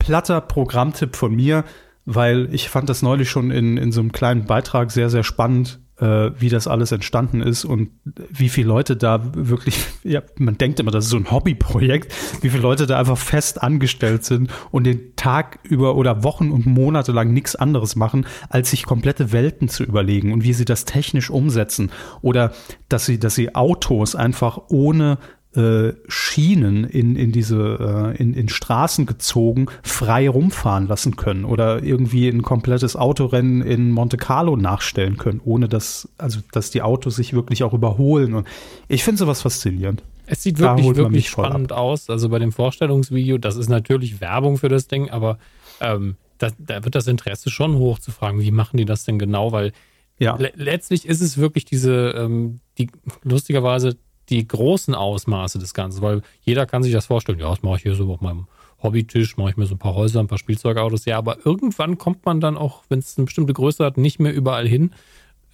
platter Programmtipp von mir weil ich fand das neulich schon in, in so einem kleinen Beitrag sehr, sehr spannend. äh, wie das alles entstanden ist und wie viele Leute da wirklich, ja, man denkt immer, das ist so ein Hobbyprojekt, wie viele Leute da einfach fest angestellt sind und den Tag über oder Wochen und Monate lang nichts anderes machen, als sich komplette Welten zu überlegen und wie sie das technisch umsetzen oder dass sie, dass sie Autos einfach ohne äh, Schienen in, in diese äh, in, in Straßen gezogen frei rumfahren lassen können oder irgendwie ein komplettes Autorennen in Monte Carlo nachstellen können, ohne dass also dass die Autos sich wirklich auch überholen und ich finde sowas faszinierend. Es sieht wirklich wirklich spannend ab. aus. Also bei dem Vorstellungsvideo, das ist natürlich Werbung für das Ding, aber ähm, da, da wird das Interesse schon hoch zu fragen, wie machen die das denn genau, weil ja. Le letztlich ist es wirklich diese, ähm, die lustigerweise die großen Ausmaße des Ganzen, weil jeder kann sich das vorstellen, ja, das mache ich hier so auf meinem Hobbytisch, mache ich mir so ein paar Häuser, ein paar Spielzeugautos, ja, aber irgendwann kommt man dann auch, wenn es eine bestimmte Größe hat, nicht mehr überall hin,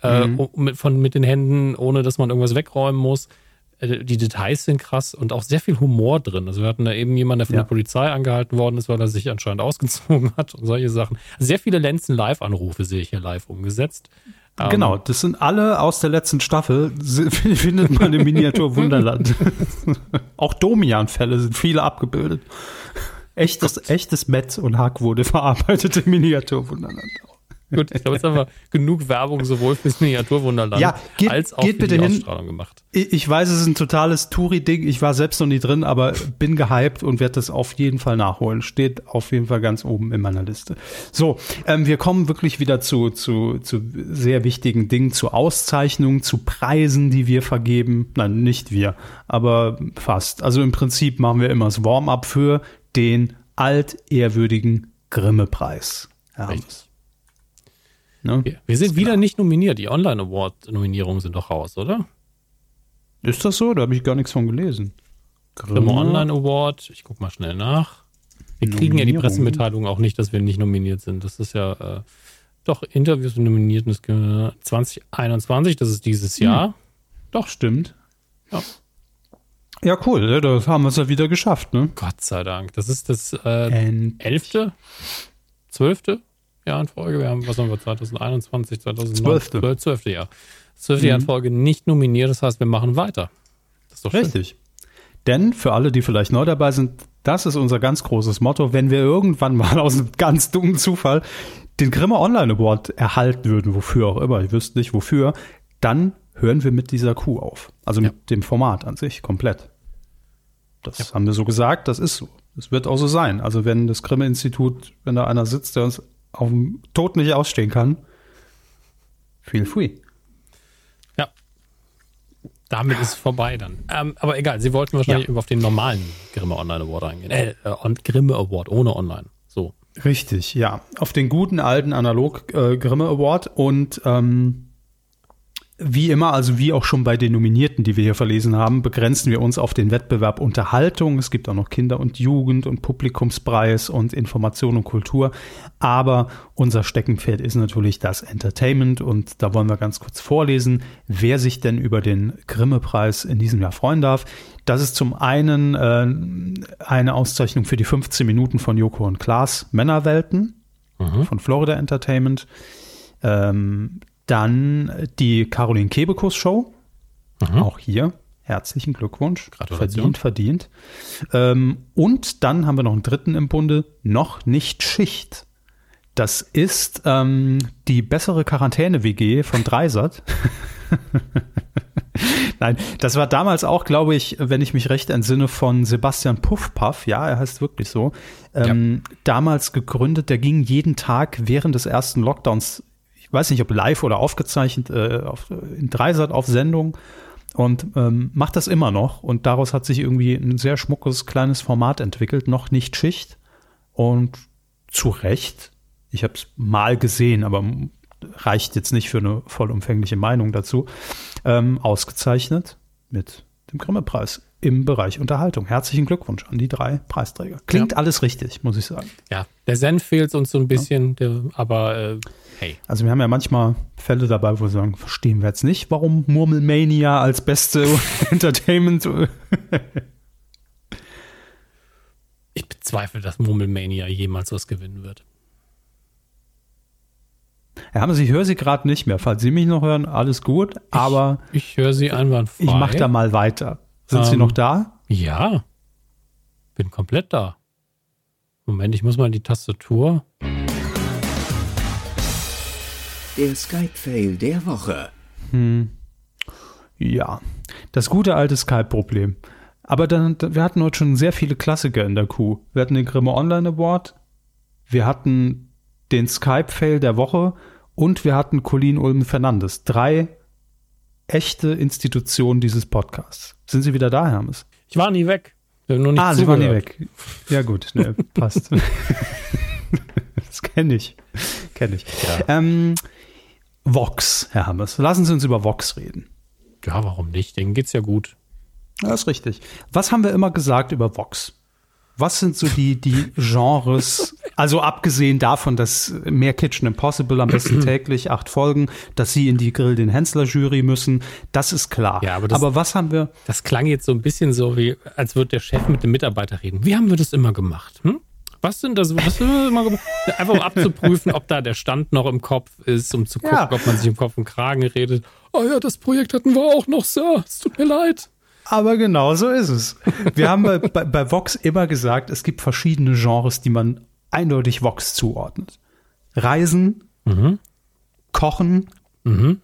äh, mhm. äh, mit, von, mit den Händen, ohne dass man irgendwas wegräumen muss. Äh, die Details sind krass und auch sehr viel Humor drin. Also wir hatten da eben jemanden, der von ja. der Polizei angehalten worden ist, weil er sich anscheinend ausgezogen hat und solche Sachen. Sehr viele Lenzen Live-Anrufe sehe ich hier live umgesetzt. Um, genau, das sind alle aus der letzten Staffel, findet man im Miniatur Wunderland. Auch Domian-Fälle sind viele abgebildet. Echtes, echtes Met und Hack wurde verarbeitet im Miniatur Wunderland. Gut, ich glaube, jetzt haben wir genug Werbung sowohl fürs Miniaturwunderland ja, geht, als auch geht für bitte die hin. Ausstrahlung gemacht. Ich weiß, es ist ein totales Touri-Ding. Ich war selbst noch nie drin, aber bin gehypt und werde das auf jeden Fall nachholen. Steht auf jeden Fall ganz oben in meiner Liste. So, ähm, wir kommen wirklich wieder zu, zu, zu sehr wichtigen Dingen, zu Auszeichnungen, zu Preisen, die wir vergeben. Nein, nicht wir, aber fast. Also im Prinzip machen wir immer das Warm-up für den altehrwürdigen Grimme-Preis. Ja, Richtig. Ne? Wir, wir sind wieder nicht nominiert. Die Online Award Nominierungen sind doch raus, oder? Ist das so? Da habe ich gar nichts von gelesen. Grimme Online Award. Ich guck mal schnell nach. Wir kriegen ja die Pressemitteilung auch nicht, dass wir nicht nominiert sind. Das ist ja äh, doch Interviews nominiert 2021. Das ist dieses hm. Jahr. Hm. Doch stimmt. Ja. Ja, cool. Das haben wir es ja wieder geschafft, ne? Gott sei Dank. Das ist das äh, elfte, zwölfte Jahr in Folge. Wir haben, was haben wir, 2021, 2012. 12. 12. Jahr. 12. Mhm. Jahr in mhm. Folge nicht nominiert. Das heißt, wir machen weiter. Das ist doch schön. Richtig. Denn für alle, die vielleicht neu dabei sind, das ist unser ganz großes Motto. Wenn wir irgendwann mal aus einem ganz dummen Zufall den Grimme Online Award erhalten würden, wofür auch immer, ich wüsste nicht wofür, dann hören wir mit dieser Kuh auf. Also ja. mit dem Format an sich komplett. Das ja. haben wir so gesagt, das ist so. Es wird auch so sein. Also wenn das Grimme Institut, wenn da einer sitzt, der uns auf dem Tod nicht ausstehen kann, feel free. Ja. Damit ist es vorbei dann. Ähm, aber egal, Sie wollten wahrscheinlich ja. auf den normalen Grimme Online Award eingehen. Äh, äh, Grimme Award ohne Online. So. Richtig, ja. Auf den guten alten Analog äh, Grimme Award und ähm, wie immer, also wie auch schon bei den Nominierten, die wir hier verlesen haben, begrenzen wir uns auf den Wettbewerb Unterhaltung. Es gibt auch noch Kinder- und Jugend- und Publikumspreis und Information und Kultur. Aber unser Steckenpferd ist natürlich das Entertainment und da wollen wir ganz kurz vorlesen, wer sich denn über den Grimme-Preis in diesem Jahr freuen darf. Das ist zum einen äh, eine Auszeichnung für die 15 Minuten von Joko und Klaas Männerwelten mhm. von Florida Entertainment. Ähm, dann die Caroline Kebekus Show. Mhm. Auch hier herzlichen Glückwunsch. Verdient, verdient. Ähm, und dann haben wir noch einen dritten im Bunde, noch nicht Schicht. Das ist ähm, die bessere Quarantäne-WG von Dreisat. Nein, das war damals auch, glaube ich, wenn ich mich recht entsinne, von Sebastian Puffpaff. Ja, er heißt wirklich so. Ähm, ja. Damals gegründet, der ging jeden Tag während des ersten Lockdowns weiß nicht, ob live oder aufgezeichnet, äh, auf, in Dreisat auf Sendung und ähm, macht das immer noch. Und daraus hat sich irgendwie ein sehr schmuckes kleines Format entwickelt, noch nicht Schicht. Und zu Recht, ich habe es mal gesehen, aber reicht jetzt nicht für eine vollumfängliche Meinung dazu, ähm, ausgezeichnet mit dem Grimme-Preis im Bereich Unterhaltung. Herzlichen Glückwunsch an die drei Preisträger. Klingt ja. alles richtig, muss ich sagen. Ja, der Senf fehlt uns so ein bisschen, ja. der, aber äh, hey. Also wir haben ja manchmal Fälle dabei, wo wir sagen, verstehen wir jetzt nicht, warum Murmelmania als beste Entertainment. ich bezweifle, dass Murmelmania jemals was gewinnen wird. Ja, haben Sie, ich höre Sie gerade nicht mehr. Falls Sie mich noch hören, alles gut, aber. Ich, ich höre Sie einwandfrei. Ich mache da mal weiter. Sind ähm, Sie noch da? Ja. Bin komplett da. Moment, ich muss mal die Tastatur. Der Skype-Fail der Woche. Hm. Ja, das gute alte Skype-Problem. Aber dann, wir hatten heute schon sehr viele Klassiker in der Kuh. Wir hatten den Grimme Online Award, wir hatten den Skype-Fail der Woche und wir hatten Colin Ulm Fernandes. Drei echte Institutionen dieses Podcasts. Sind Sie wieder da, Hermes? Ich war nie weg. Nur nicht ah, zugehört. Sie waren nie weg. Ja, gut, ne, passt. das kenne ich. Kenne ich. Ja. Ähm, Vox, Herr Hammes. Lassen Sie uns über Vox reden. Ja, warum nicht? Denen geht's ja gut. Das ist richtig. Was haben wir immer gesagt über Vox? Was sind so die, die Genres, also abgesehen davon, dass mehr Kitchen Impossible am besten täglich, acht Folgen, dass sie in die Grill den Hensler Jury müssen, das ist klar. Ja, aber, das, aber was haben wir? Das klang jetzt so ein bisschen so wie, als würde der Chef mit dem Mitarbeiter reden. Wie haben wir das immer gemacht? Hm? Was sind das? Was immer? Einfach um abzuprüfen, ob da der Stand noch im Kopf ist, um zu gucken, ja. ob man sich im Kopf und Kragen redet. Oh ja, das Projekt hatten wir auch noch, Sir. Es tut mir leid. Aber genau so ist es. Wir haben bei, bei, bei Vox immer gesagt, es gibt verschiedene Genres, die man eindeutig Vox zuordnet. Reisen, mhm. Kochen mhm.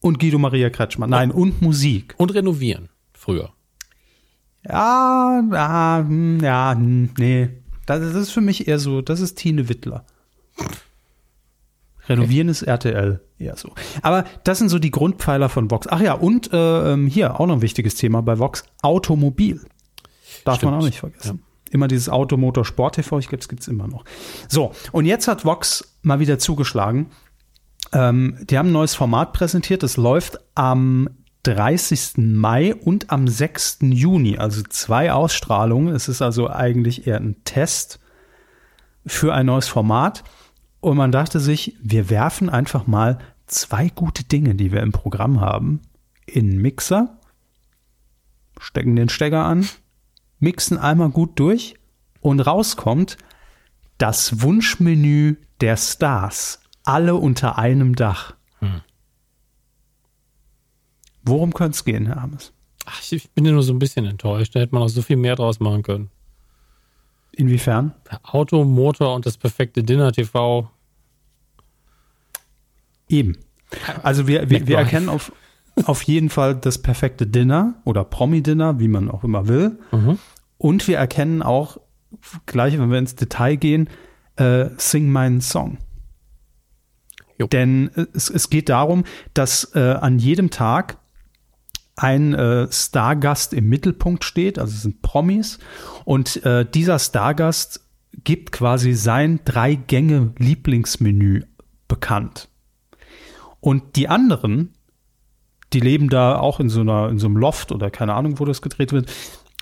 und Guido Maria Kretschmann. Nein, und Musik. Und renovieren, früher. Ja, ja, hm, ja, hm, nee. Das ist für mich eher so, das ist Tine Wittler. Renovieren ist RTL eher so. Aber das sind so die Grundpfeiler von Vox. Ach ja, und äh, ähm, hier auch noch ein wichtiges Thema bei Vox: Automobil. Darf Stimmt. man auch nicht vergessen. Ja. Immer dieses Auto, Motor, Sport TV, ich glaube, es gibt es immer noch. So, und jetzt hat Vox mal wieder zugeschlagen. Ähm, die haben ein neues Format präsentiert. Es läuft am 30. Mai und am 6. Juni, also zwei Ausstrahlungen. Es ist also eigentlich eher ein Test für ein neues Format. Und man dachte sich, wir werfen einfach mal zwei gute Dinge, die wir im Programm haben, in Mixer, stecken den Stecker an, mixen einmal gut durch und rauskommt das Wunschmenü der Stars. Alle unter einem Dach. Worum könnte es gehen, Herr Ames? Ach, ich bin ja nur so ein bisschen enttäuscht. Da hätte man auch so viel mehr draus machen können. Inwiefern? Auto, Motor und das perfekte Dinner TV. Eben. Also wir, wir, wir erkennen auf, auf jeden Fall das perfekte Dinner oder Promi-Dinner, wie man auch immer will. Mhm. Und wir erkennen auch, gleich wenn wir ins Detail gehen, äh, Sing meinen Song. Jo. Denn es, es geht darum, dass äh, an jedem Tag ein äh, Stargast im Mittelpunkt steht, also es sind Promis. Und äh, dieser Stargast gibt quasi sein Drei-Gänge-Lieblingsmenü bekannt. Und die anderen, die leben da auch in so einer, in so einem Loft oder keine Ahnung, wo das gedreht wird.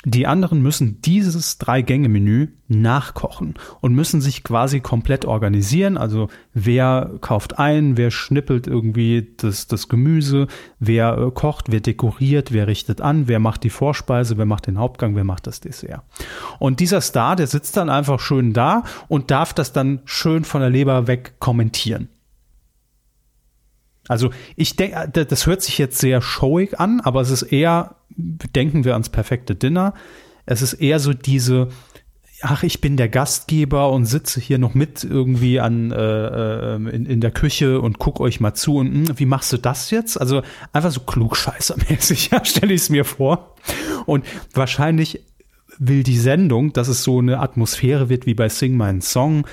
Die anderen müssen dieses Drei-Gänge-Menü nachkochen und müssen sich quasi komplett organisieren. Also wer kauft ein, wer schnippelt irgendwie das, das Gemüse, wer äh, kocht, wer dekoriert, wer richtet an, wer macht die Vorspeise, wer macht den Hauptgang, wer macht das Dessert. Und dieser Star, der sitzt dann einfach schön da und darf das dann schön von der Leber weg kommentieren. Also ich denke, das hört sich jetzt sehr showig an, aber es ist eher, denken wir ans perfekte Dinner, es ist eher so diese, ach, ich bin der Gastgeber und sitze hier noch mit irgendwie an äh, ähm, in, in der Küche und guck euch mal zu und mh, hm, wie machst du das jetzt? Also einfach so klugscheißermäßig, ja, stelle ich es mir vor. Und wahrscheinlich will die Sendung, dass es so eine Atmosphäre wird wie bei Sing My Song,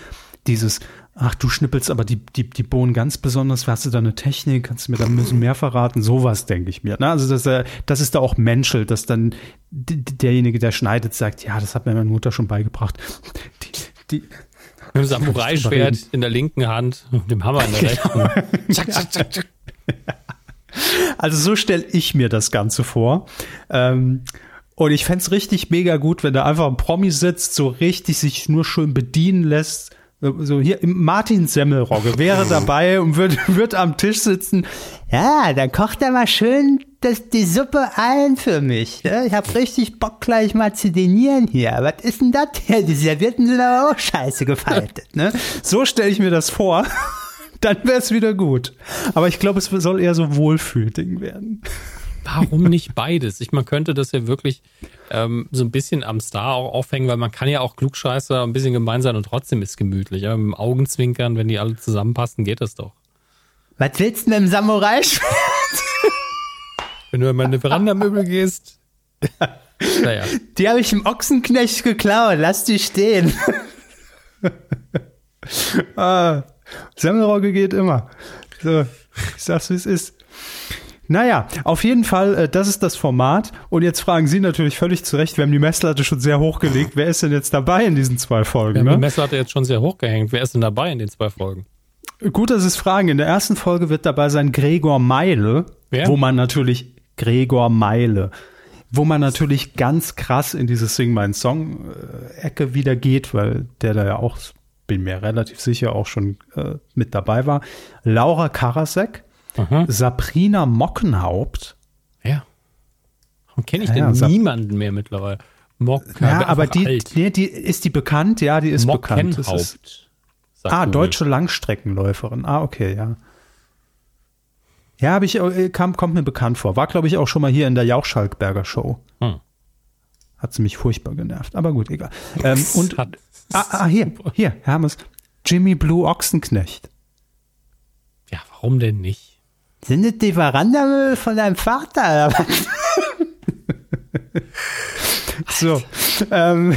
dieses ach, du schnippelst aber die, die, die Bohnen ganz besonders, hast du da eine Technik, kannst du mir da ein bisschen mehr verraten? Sowas denke ich mir. Ne? Also, dass, er, das ist da auch Menschel, dass dann derjenige, der schneidet, sagt, ja, das hat mir meine Mutter schon beigebracht. Die, die, mit dem Samurai-Schwert in der linken Hand und dem Hammer in der rechten. zack, zack, zack, zack. Also so stelle ich mir das Ganze vor. Ähm, und ich fände richtig mega gut, wenn da einfach ein Promi sitzt, so richtig sich nur schön bedienen lässt, So hier Martin Semmelrogge wäre dabei und würde würd am Tisch sitzen. Ja, dann kocht er mal schön das, die Suppe ein für mich. Ne? Ich habe richtig Bock gleich mal zu denieren hier. Was ist denn das hier? Die Servietten sind aber auch scheiße gefaltet. Ne? So stelle ich mir das vor. Dann wäre es wieder gut. Aber ich glaube, es soll eher so Wohlfühlding werden. Warum nicht beides? Ich, man könnte das ja wirklich ähm, so ein bisschen am Star auch aufhängen, weil man kann ja auch Klugscheißer ein bisschen gemein sein und trotzdem ist gemütlich. Aber mit dem Augenzwinkern, wenn die alle zusammenpassen, geht das doch. Was willst du mit dem Samurai Wenn du in meine Verandamöbel gehst. naja. Die habe ich im Ochsenknecht geklaut. Lass die stehen. ah, Semmelrogge geht immer. So, ich sag's, wie es ist. Naja, auf jeden Fall, äh, das ist das Format. Und jetzt fragen Sie natürlich völlig zu Recht, wir haben die Messlatte schon sehr hochgelegt. Wer ist denn jetzt dabei in diesen zwei Folgen? Wir haben ne? die Messlatte jetzt schon sehr hochgehängt. Wer ist denn dabei in den zwei Folgen? Gut, dass Sie es fragen. In der ersten Folge wird dabei sein Gregor Meile, Wer? wo man natürlich Gregor Meile, wo man natürlich ganz krass in diese Sing Mein Song Ecke wieder geht, weil der da ja auch, bin mir relativ sicher, auch schon äh, mit dabei war. Laura Karasek, Aha. Sabrina Mockenhaupt. Ja. Warum kenne ich ja, denn niemanden mehr mittlerweile? Mock, ja, aber die, nee, die ist die bekannt, ja, die ist bekannt. Das ist, ah, deutsche Langstreckenläuferin. Ah, okay, ja. Ja, habe ich, äh, kam, kommt mir bekannt vor. War, glaube ich, auch schon mal hier in der Jauch-Schalkberger Show. Hm. Hat sie mich furchtbar genervt. Aber gut, egal. Ähm, und, ah, ah, hier, hier, Hermes. Jimmy Blue Ochsenknecht. Ja, warum denn nicht? Sind das die Verandamüll von deinem Vater? so. Ähm,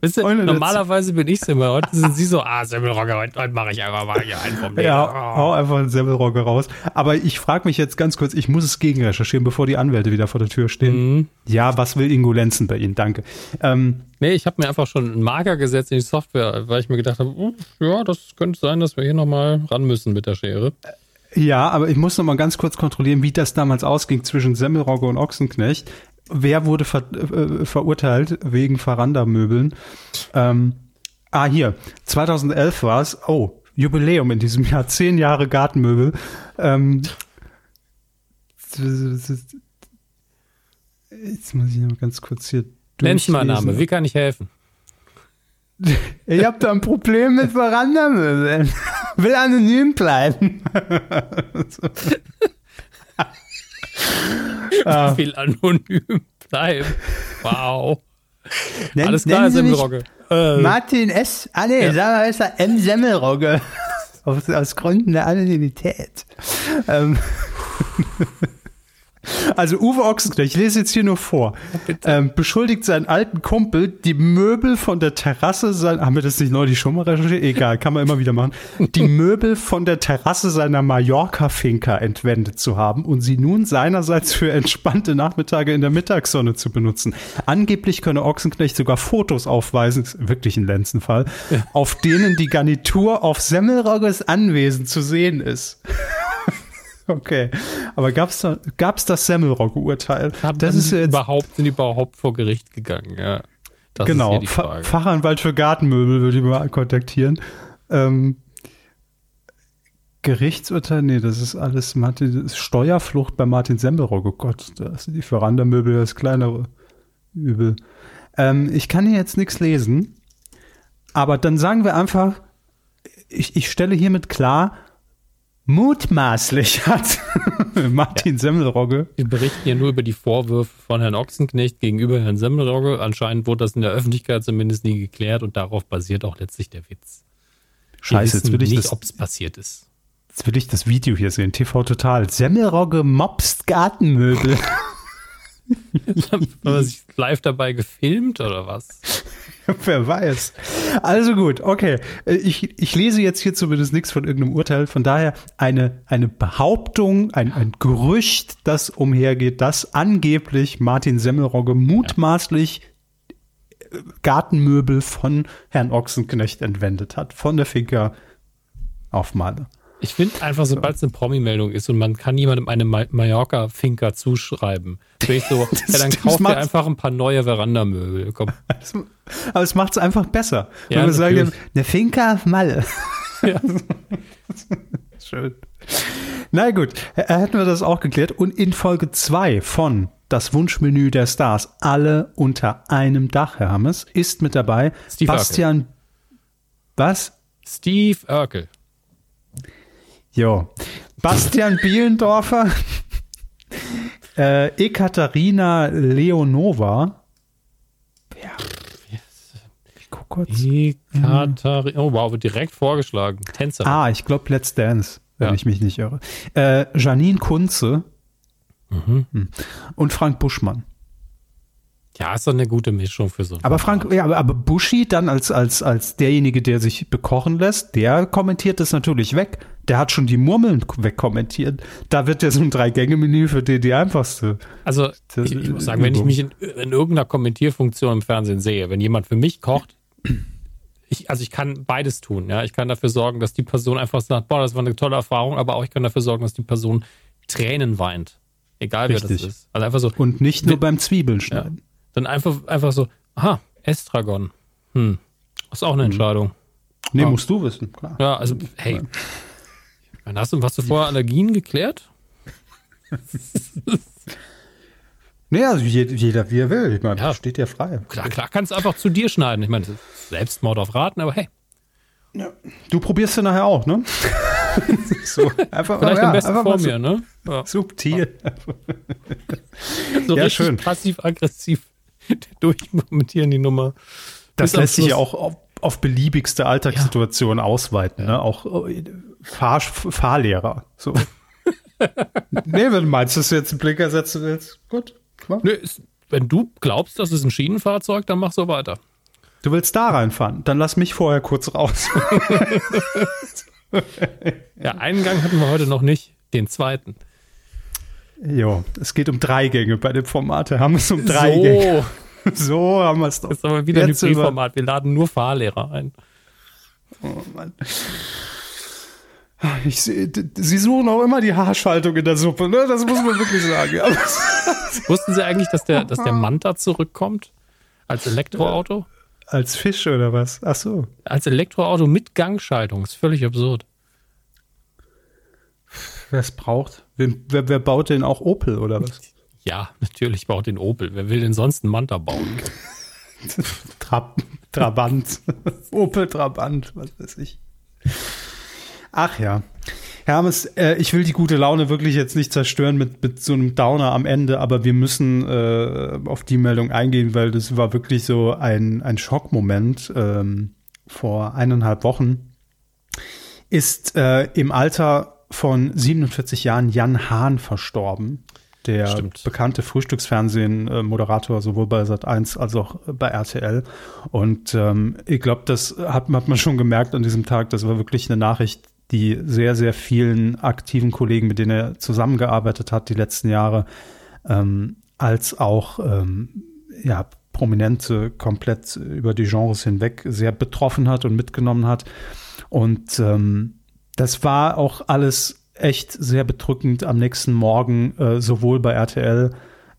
Weißt du, normalerweise bin ich immer. Heute sind sie so, ah, Semmelrogge, heute, heute mache ich einfach mal hier einen vom Ja, oh. hau einfach einen Semmelrogge raus. Aber ich frage mich jetzt ganz kurz, ich muss es gegenrecherchieren, bevor die Anwälte wieder vor der Tür stehen. Mhm. Ja, was will Ingo Lenzen bei Ihnen? Danke. Ähm, nee, ich habe mir einfach schon einen Marker gesetzt in die Software, weil ich mir gedacht habe, uh, ja, das könnte sein, dass wir hier nochmal ran müssen mit der Schere. Ja, aber ich muss noch mal ganz kurz kontrollieren, wie das damals ausging zwischen Semmelrogge und Ochsenknecht wer wurde ver, äh, verurteilt wegen Veranda-Möbeln? Ähm, ah, hier, 2011 war es. Oh, Jubiläum in diesem Jahr, zehn Jahre Gartenmöbel. Ähm, jetzt muss ich noch ganz kurz hier Nenn ich mal Name, wie kann ich helfen? Ich habe da ein Problem mit Verandamöbeln. Will anonym bleiben. ah. will anonym bleiben. Wow. Nenn, Alles klar, Semmelrogge. Äh, Martin S. Ah nee, ja. sagen wir ist er M. Semmelrogge. aus, aus Gründen der Anonymität. Ähm. Also Uwe Ochsenknecht, ich lese jetzt hier nur vor, ähm, beschuldigt seinen alten Kumpel, die Möbel von der Terrasse sein, haben wir das nicht neulich schon mal recherchiert? Egal, kann man immer wieder machen. Die Möbel von der Terrasse seiner Mallorca-Finca entwendet zu haben und sie nun seinerseits für entspannte Nachmittage in der Mittagssonne zu benutzen. Angeblich könne Ochsenknecht sogar Fotos aufweisen, wirklich ein Lenzenfall, auf denen die Garnitur auf Semmelrogges Anwesen zu sehen ist. Okay, aber gab's da, gab's das Semmelrock-Urteil? Das ist jetzt überhaupt sind die überhaupt vor Gericht gegangen? Ja, das genau. Fachanwalt für Gartenmöbel würde ich mal kontaktieren. Ähm, Gerichtsurteil, nee, das ist alles Martin, das ist Steuerflucht bei Martin Semmelrock. Oh Gott, das sind die Verandamöbel, das kleinere Übel. Ähm, ich kann hier jetzt nichts lesen, aber dann sagen wir einfach, ich, ich stelle hiermit klar, mutmaßlich hat Martin ja. Semmelrogge. Wir berichten ja nur über die Vorwürfe von Herrn Ochsenknecht gegenüber Herrn Semmelrogge. Anscheinend wurde das in der Öffentlichkeit zumindest nie geklärt und darauf basiert auch letztlich der Witz. Scheiße, jetzt will ich nicht, ob es passiert ist. Jetzt will ich das Video hier sehen, TV Total. Semmelrogge mobst Gartenmöbel. Haben wir sich live dabei gefilmt oder was? Wer weiß. Also gut, okay. Äh, ich, ich lese jetzt hier zumindest nichts von irgendeinem Urteil. Von daher eine, eine Behauptung, ein, ein Gerücht, das umhergeht, dass angeblich Martin Semmelrogge mutmaßlich äh, Gartenmöbel von Herrn Ochsenknecht entwendet hat. Von der Finca auf Male. Ich finde einfach, sobald es eine Promi-Meldung ist und man kann jemandem eine Mallorca-Finker zuschreiben, finde ich so, ja, dann kauft er einfach ein paar neue Verandamöbel. Komm. Aber es macht es einfach besser. Ja, Wenn wir sagen, eine Finca Malle. Ja. Schön. Na gut, hätten wir das auch geklärt. Und in Folge 2 von Das Wunschmenü der Stars, alle unter einem Dach, Herr Hammes, ist mit dabei Steve Bastian. Urkel. Was? Steve Urkel. Jo. Bastian Bielendorfer, äh, Ekaterina Leonova. Ja. Ich guck kurz. Ekaterina. Oh wow, wird direkt vorgeschlagen. Tänzerin. Ah, ich glaube Let's Dance, wenn ja. ich mich nicht irre. Äh, Janine Kunze. Mhm. Hm. Und Frank Buschmann. Ja, ist doch eine gute Mischung für so. Aber Frank, ja, aber, aber Buschi dann als, als, als derjenige, der sich bekochen lässt, der kommentiert das natürlich weg. Der hat schon die Murmeln wegkommentiert. Da wird ja so ein Drei-Gänge-Menü für die, die einfachste. Also, ich, ich muss sagen, wenn ich mich in, in, irgendeiner Kommentierfunktion im Fernsehen sehe, wenn jemand für mich kocht, ich, also ich kann beides tun, ja. Ich kann dafür sorgen, dass die Person einfach sagt, boah, das war eine tolle Erfahrung, aber auch ich kann dafür sorgen, dass die Person Tränen weint. Egal Richtig. wer das ist. Also einfach so. Und nicht nur beim Zwiebeln schneiden. Ja. Dann einfach, einfach so, aha, Estragon. Hm. Das ist auch eine hm. Entscheidung. Nee, ja. musst du wissen, klar. Ja, also, hey. Ja. Hast du, hast du vorher Allergien geklärt? nee, also jeder, wie er will. Ich meine, ja. steht ja frei. Klar, klar, kannst du einfach zu dir schneiden. Ich meine, Selbstmord auf Raten, aber hey. Ja. Du probierst ja nachher auch, ne? so, einfach Vielleicht ja, am besten vor mir, ne? Ja. Subtil. so ja, schön. passiv-aggressiv durchkommentieren die Nummer. Das lässt sich ja auch auf, auf beliebigste Alltagssituationen ja. ausweiten, ne? Auch äh, Fahr Fahrlehrer. So. nee, wenn du meinst, dass du jetzt einen Blinker setzen willst, gut. Klar. Nee, wenn du glaubst, das ist ein Schienenfahrzeug, dann mach so weiter. Du willst da reinfahren, dann lass mich vorher kurz raus. ja, einen Gang hatten wir heute noch nicht, den zweiten. Jo, es geht um drei Gänge bei dem Format. Wir haben es um drei so. Gänge. So haben wir es doch. Das ist aber wieder Jetzt ein Hybridformat. Wir laden nur Fahrlehrer ein. Oh Mann. Ich, sie suchen auch immer die Haarschaltung in der Suppe, ne? Das muss man wirklich sagen. Wussten Sie eigentlich, dass der, dass der Manta zurückkommt? Als Elektroauto? Als Fisch oder was? Ach so. Als Elektroauto mit Gangschaltung. Ist völlig absurd. Wer es braucht. Wer, wer, baut denn auch Opel oder was? Ja, natürlich baut den Opel. Wer will denn sonst einen Manta bauen? Trab, Trabant. Opel Trabant, was weiß ich. Ach ja. Hermes, äh, ich will die gute Laune wirklich jetzt nicht zerstören mit, mit so einem Downer am Ende, aber wir müssen äh, auf die Meldung eingehen, weil das war wirklich so ein, ein Schockmoment ähm, vor eineinhalb Wochen. Ist äh, im Alter von 47 Jahren Jan Hahn verstorben. Der Stimmt. bekannte Frühstücksfernsehen-Moderator, sowohl bei Sat1 als auch bei RTL. Und ähm, ich glaube, das hat, hat man schon gemerkt an diesem Tag. Das war wirklich eine Nachricht, die sehr, sehr vielen aktiven Kollegen, mit denen er zusammengearbeitet hat die letzten Jahre, ähm, als auch ähm, ja, Prominente komplett über die Genres hinweg sehr betroffen hat und mitgenommen hat. Und ähm, das war auch alles echt sehr bedrückend am nächsten Morgen, äh, sowohl bei RTL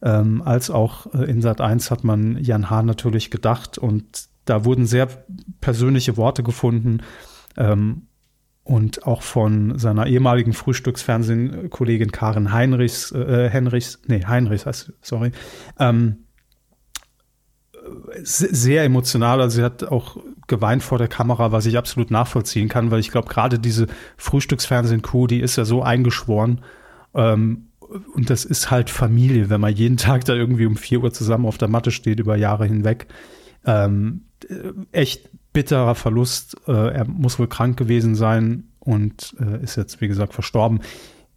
ähm, als auch äh, in Sat 1 hat man Jan Hahn natürlich gedacht und da wurden sehr persönliche Worte gefunden. Ähm, und auch von seiner ehemaligen Frühstücksfernsehen-Kollegin Karin Heinrichs, äh, Henrichs, nee, Heinrichs heißt, sorry, ähm, sehr emotional. Also sie hat auch geweint vor der Kamera, was ich absolut nachvollziehen kann, weil ich glaube, gerade diese Frühstücksfernsehen-Kuh, die ist ja so eingeschworen. Ähm, und das ist halt Familie, wenn man jeden Tag da irgendwie um vier Uhr zusammen auf der Matte steht über Jahre hinweg. Ähm, echt bitterer Verlust. Äh, er muss wohl krank gewesen sein und äh, ist jetzt, wie gesagt, verstorben.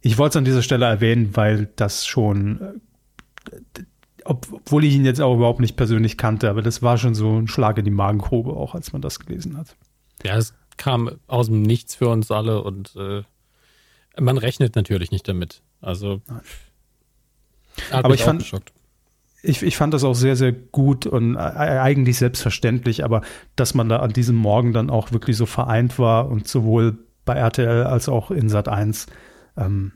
Ich wollte es an dieser Stelle erwähnen, weil das schon, äh, obwohl ich ihn jetzt auch überhaupt nicht persönlich kannte, aber das war schon so ein Schlag in die Magengrube, auch als man das gelesen hat. Ja, es kam aus dem Nichts für uns alle und äh, man rechnet natürlich nicht damit. Also, aber ich fand, geschockt ich, ich fand das auch sehr, sehr gut und äh, eigentlich selbstverständlich, aber dass man da an diesem Morgen dann auch wirklich so vereint war und sowohl bei RTL als auch in Sat 1 ähm,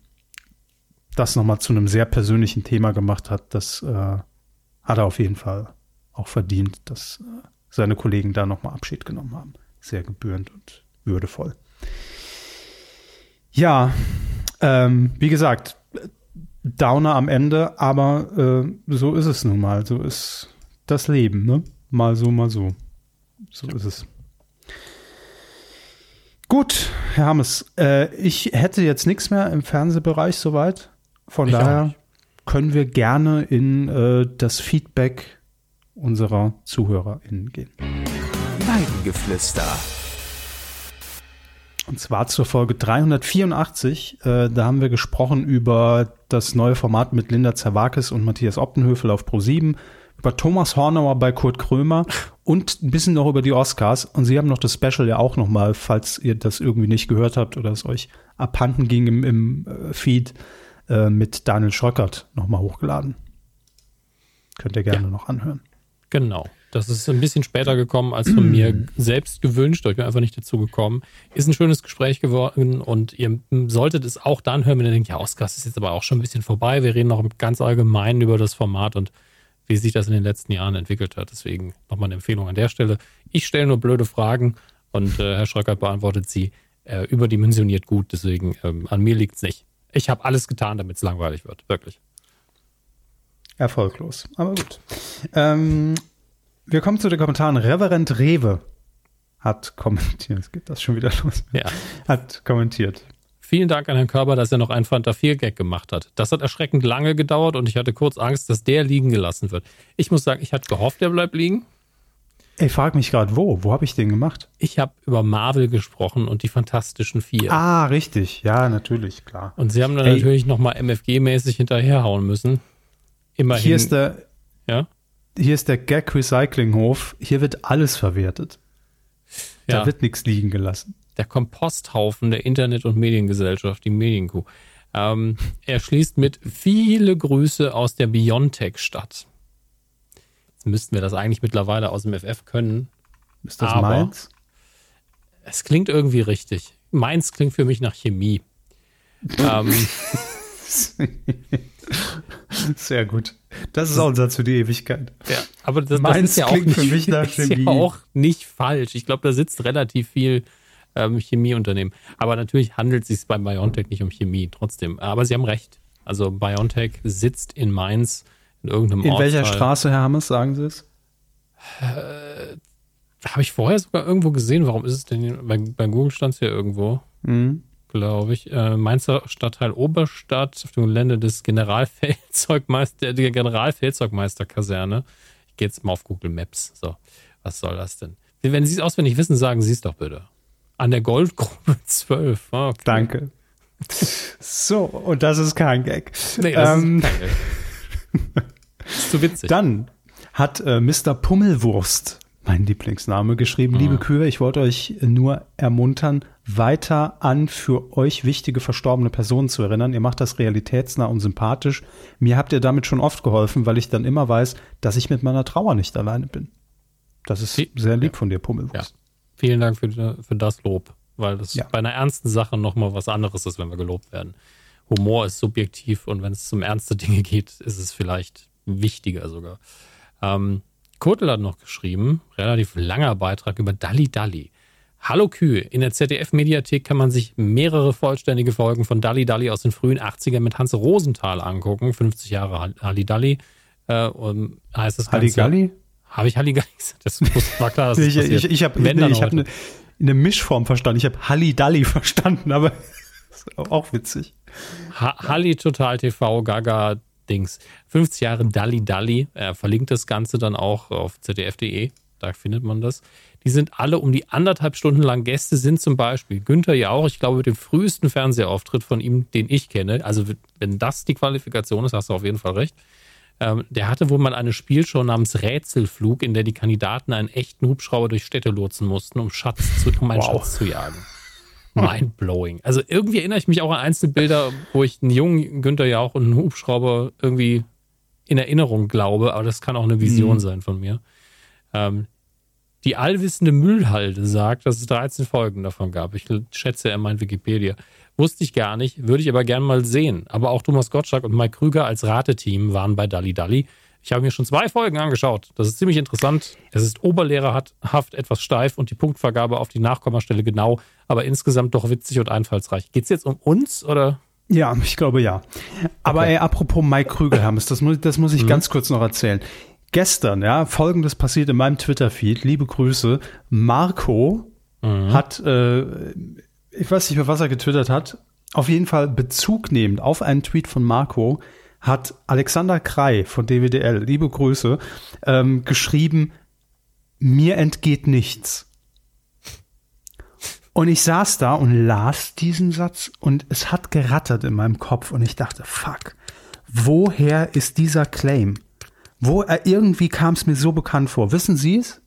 das nochmal zu einem sehr persönlichen Thema gemacht hat, das äh, hat er auf jeden Fall auch verdient, dass äh, seine Kollegen da nochmal Abschied genommen haben. Sehr gebührend und würdevoll. Ja, ähm, wie gesagt, Downer am Ende, aber äh, so ist es nun mal. So ist das Leben, ne? Mal so, mal so. So ist es. Gut, Herr Hammes, äh, ich hätte jetzt nichts mehr im Fernsehbereich soweit. Von ich daher können wir gerne in äh, das Feedback unserer ZuhörerInnen gehen. Weidengeflüster. Und zwar zur Folge 384. Äh, da haben wir gesprochen über das neue Format mit Linda Zerwakis und Matthias Optenhöfel auf Pro7, über Thomas Hornauer bei Kurt Krömer und ein bisschen noch über die Oscars. Und sie haben noch das Special ja auch noch mal, falls ihr das irgendwie nicht gehört habt oder es euch abhanden ging im, im äh, Feed, äh, mit Daniel Schröckert noch mal hochgeladen. Könnt ihr gerne ja. noch anhören. Genau. Das ist ein bisschen später gekommen als von mir selbst gewünscht, ich bin einfach nicht dazu gekommen. Ist ein schönes Gespräch geworden und ihr solltet es auch dann hören, wenn ihr denkt, ja, Oscars ist jetzt aber auch schon ein bisschen vorbei. Wir reden noch ganz allgemein über das Format und wie sich das in den letzten Jahren entwickelt hat. Deswegen nochmal eine Empfehlung an der Stelle. Ich stelle nur blöde Fragen und äh, Herr Schröckert beantwortet sie äh, überdimensioniert gut. Deswegen ähm, an mir liegt es nicht. Ich habe alles getan, damit es langweilig wird. Wirklich. Erfolglos. Aber gut. Ähm, wir kommen zu den Kommentaren. Reverend Rewe hat kommentiert. Es geht das schon wieder los. Ja. Hat kommentiert. Vielen Dank an Herrn Körber, dass er noch einen Fanta 4 Gag gemacht hat. Das hat erschreckend lange gedauert und ich hatte kurz Angst, dass der liegen gelassen wird. Ich muss sagen, ich hatte gehofft, der bleibt liegen. Ich frage mich gerade, wo? Wo habe ich den gemacht? Ich habe über Marvel gesprochen und die Fantastischen Vier. Ah, richtig. Ja, natürlich, klar. Und sie haben dann Ey. natürlich nochmal MFG-mäßig hinterherhauen müssen. Immerhin. Hier ist der, ja? hier ist der Gag Recyclinghof. Hier wird alles verwertet. Da ja. wird nichts liegen gelassen. Der Komposthaufen der Internet- und Mediengesellschaft, die Medienkuh. Ähm, er schließt mit viele Grüße aus der Biontech-Stadt. Müssten wir das eigentlich mittlerweile aus dem FF können. Ist das Mainz? Es klingt irgendwie richtig. Mainz klingt für mich nach Chemie. ähm, Sehr gut. Das ist auch ein Satz für die Ewigkeit. Ja, aber das, das ist ja auch nicht, für mich nach Chemie. Ja auch nicht falsch. Ich glaube, da sitzt relativ viel ähm, Chemieunternehmen. Aber natürlich handelt es sich bei BioNTech nicht um Chemie, trotzdem. Aber Sie haben recht. Also BioNTech sitzt in Mainz in irgendeinem In Ortsteil. welcher Straße, Herr Hammes, sagen Sie es? Äh, Habe ich vorher sogar irgendwo gesehen. Warum ist es denn hier? Bei, bei Google stand es hier irgendwo. Mhm glaube ich. Äh, Mainzer Stadtteil Oberstadt auf dem Gelände des Generalfeldzeugmeister, der Generalfeldzeugmeisterkaserne. Ich gehe jetzt mal auf Google Maps. So, was soll das denn? Wenn Sie es auswendig wissen, sagen Sie es doch bitte. An der Goldgruppe 12. Ah, okay. Danke. So, und das ist kein Gag. Nee, das ähm, ist kein Gag. ist zu witzig. Dann hat äh, Mr. Pummelwurst mein Lieblingsname, geschrieben. Mhm. Liebe Kühe, ich wollte euch nur ermuntern, weiter an für euch wichtige verstorbene Personen zu erinnern. Ihr macht das realitätsnah und sympathisch. Mir habt ihr damit schon oft geholfen, weil ich dann immer weiß, dass ich mit meiner Trauer nicht alleine bin. Das ist sehr lieb von dir, Pummelwurst. Ja. Vielen Dank für, für das Lob, weil das ja. bei einer ernsten Sache nochmal was anderes ist, wenn wir gelobt werden. Humor ist subjektiv und wenn es um ernste Dinge geht, ist es vielleicht wichtiger sogar. Ähm, Kurtel hat noch geschrieben, relativ langer Beitrag über Dalli Dalli. Hallo Kühe, in der ZDF-Mediathek kann man sich mehrere vollständige Folgen von Dalli Dalli aus den frühen 80ern mit Hans Rosenthal angucken. 50 Jahre Halli Dalli. Äh, heißt das Halli Galli? Habe ich Halli Galli gesagt? Das war klar, dass ich, das ich, ich habe nee, hab eine, eine Mischform verstanden. Ich habe Halli Dalli verstanden, aber auch witzig. Ha Halli Total TV, Gaga, Dings. 50 Jahre Dalli Dalli. Er verlinkt das Ganze dann auch auf zdf.de. Da findet man das. Die sind alle um die anderthalb Stunden lang Gäste, sind zum Beispiel Günther ja auch, ich glaube, mit dem frühesten Fernsehauftritt von ihm, den ich kenne. Also, wenn das die Qualifikation ist, hast du auf jeden Fall recht. Ähm, der hatte wohl mal eine Spielshow namens Rätselflug, in der die Kandidaten einen echten Hubschrauber durch Städte lotsen mussten, um, Schatz zu, um einen wow. Schatz zu jagen. Mindblowing. Also irgendwie erinnere ich mich auch an Einzelbilder, wo ich einen jungen Günther ja auch und einen Hubschrauber irgendwie in Erinnerung glaube, aber das kann auch eine Vision mhm. sein von mir. Ähm, Die allwissende Müllhalde sagt, dass es 13 Folgen davon gab. Ich schätze, er meint Wikipedia. Wusste ich gar nicht, würde ich aber gern mal sehen. Aber auch Thomas Gottschalk und Mike Krüger als Rateteam waren bei Dalli Dalli. Ich habe mir schon zwei Folgen angeschaut. Das ist ziemlich interessant. Es ist oberlehrerhaft, etwas steif und die Punktvergabe auf die Nachkommastelle genau, aber insgesamt doch witzig und einfallsreich. Geht es jetzt um uns oder? Ja, ich glaube ja. Aber okay. ey, apropos Mike Krüger, Hermes, das muss, das muss ich mhm. ganz kurz noch erzählen. Gestern, ja, folgendes passiert in meinem Twitter-Feed. Liebe Grüße. Marco mhm. hat, äh, ich weiß nicht mehr, was er getwittert hat, auf jeden Fall Bezug nehmend auf einen Tweet von Marco, hat Alexander Krei von DWDL, liebe Grüße, ähm, geschrieben, mir entgeht nichts. Und ich saß da und las diesen Satz und es hat gerattert in meinem Kopf und ich dachte, fuck, woher ist dieser Claim? Wo, äh, irgendwie kam es mir so bekannt vor. Wissen Sie es?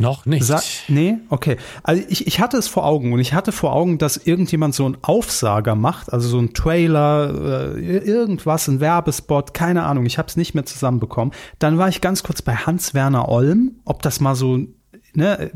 Noch nicht. Sa nee, okay. Also ich, ich hatte es vor Augen und ich hatte vor Augen, dass irgendjemand so einen Aufsager macht, also so ein Trailer, äh, irgendwas, ein Werbespot, keine Ahnung, ich habe es nicht mehr zusammenbekommen. Dann war ich ganz kurz bei Hans-Werner Olm, ob das mal so ne,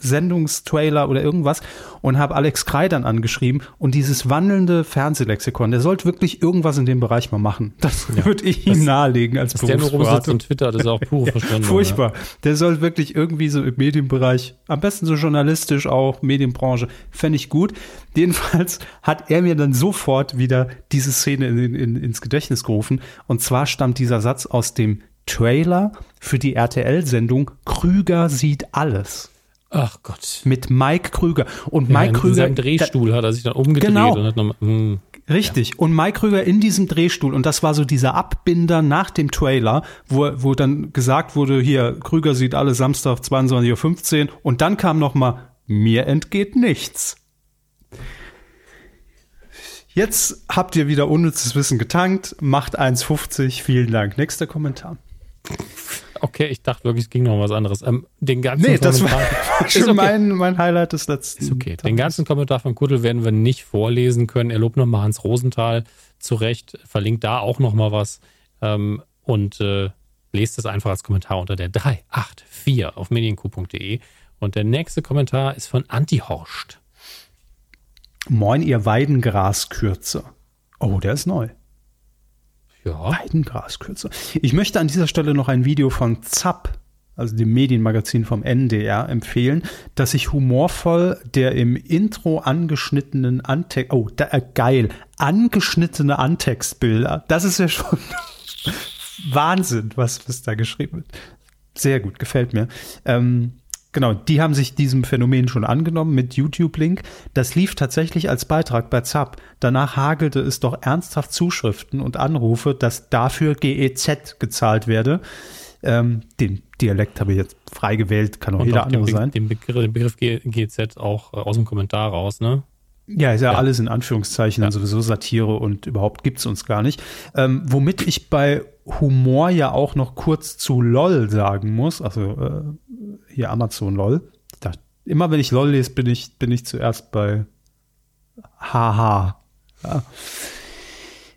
Sendungstrailer oder irgendwas und habe Alex Krei dann angeschrieben und dieses wandelnde Fernsehlexikon, der sollte wirklich irgendwas in dem Bereich mal machen. Das ja, würde ich ihm nahelegen als dass Der nur rumsitzt und Twitter, das ist auch pure Verschwendung. Furchtbar. Ja. Der soll wirklich irgendwie so im Medienbereich, am besten so journalistisch auch, Medienbranche, fände ich gut. Jedenfalls hat er mir dann sofort wieder diese Szene in, in, ins Gedächtnis gerufen und zwar stammt dieser Satz aus dem Trailer für die RTL-Sendung Krüger sieht alles. Ach Gott. Mit Mike Krüger. Und ja, Mike in Krüger. In seinem Drehstuhl da, hat er sich dann umgedreht genau, und hat nochmal. Hm. Richtig. Ja. Und Mike Krüger in diesem Drehstuhl. Und das war so dieser Abbinder nach dem Trailer, wo, wo dann gesagt wurde, hier, Krüger sieht alle Samstag 22.15 Uhr. Und dann kam nochmal, mir entgeht nichts. Jetzt habt ihr wieder unnützes Wissen getankt. Macht 1,50. Vielen Dank. Nächster Kommentar. Okay, ich dachte wirklich, es ging noch um was anderes. Ähm, den ganzen nee, das Kommentar war schon okay. mein, mein Highlight des letzten. Ist okay. Den ganzen Kommentar von Kuddel werden wir nicht vorlesen können. Er lobt nochmal Hans Rosenthal zurecht, verlinkt da auch nochmal was ähm, und äh, lest es einfach als Kommentar unter der 384 auf medienq.de. Und der nächste Kommentar ist von Antihorst. Moin, ihr Weidengraskürze. Oh, der ist neu. Ja. Weidengraskürze. Ich möchte an dieser Stelle noch ein Video von Zapp, also dem Medienmagazin vom NDR, empfehlen, das sich humorvoll der im Intro angeschnittenen Antext, oh, da, äh, geil, angeschnittene Antextbilder, das ist ja schon Wahnsinn, was, was da geschrieben wird. Sehr gut, gefällt mir. Ähm, Genau, die haben sich diesem Phänomen schon angenommen mit YouTube-Link. Das lief tatsächlich als Beitrag bei ZAP. Danach hagelte es doch ernsthaft Zuschriften und Anrufe, dass dafür GEZ gezahlt werde. Ähm, den Dialekt habe ich jetzt frei gewählt, kann auch und jeder auch andere den, sein. Den Begriff, den Begriff GEZ auch äh, aus dem Kommentar raus, ne? Ja, ist ja, ja, alles in Anführungszeichen, ja. sowieso Satire und überhaupt gibt's uns gar nicht. Ähm, womit ich bei Humor ja auch noch kurz zu LOL sagen muss, also äh, hier Amazon LOL. Da, immer wenn ich LOL lese, bin ich, bin ich zuerst bei Haha. Ja.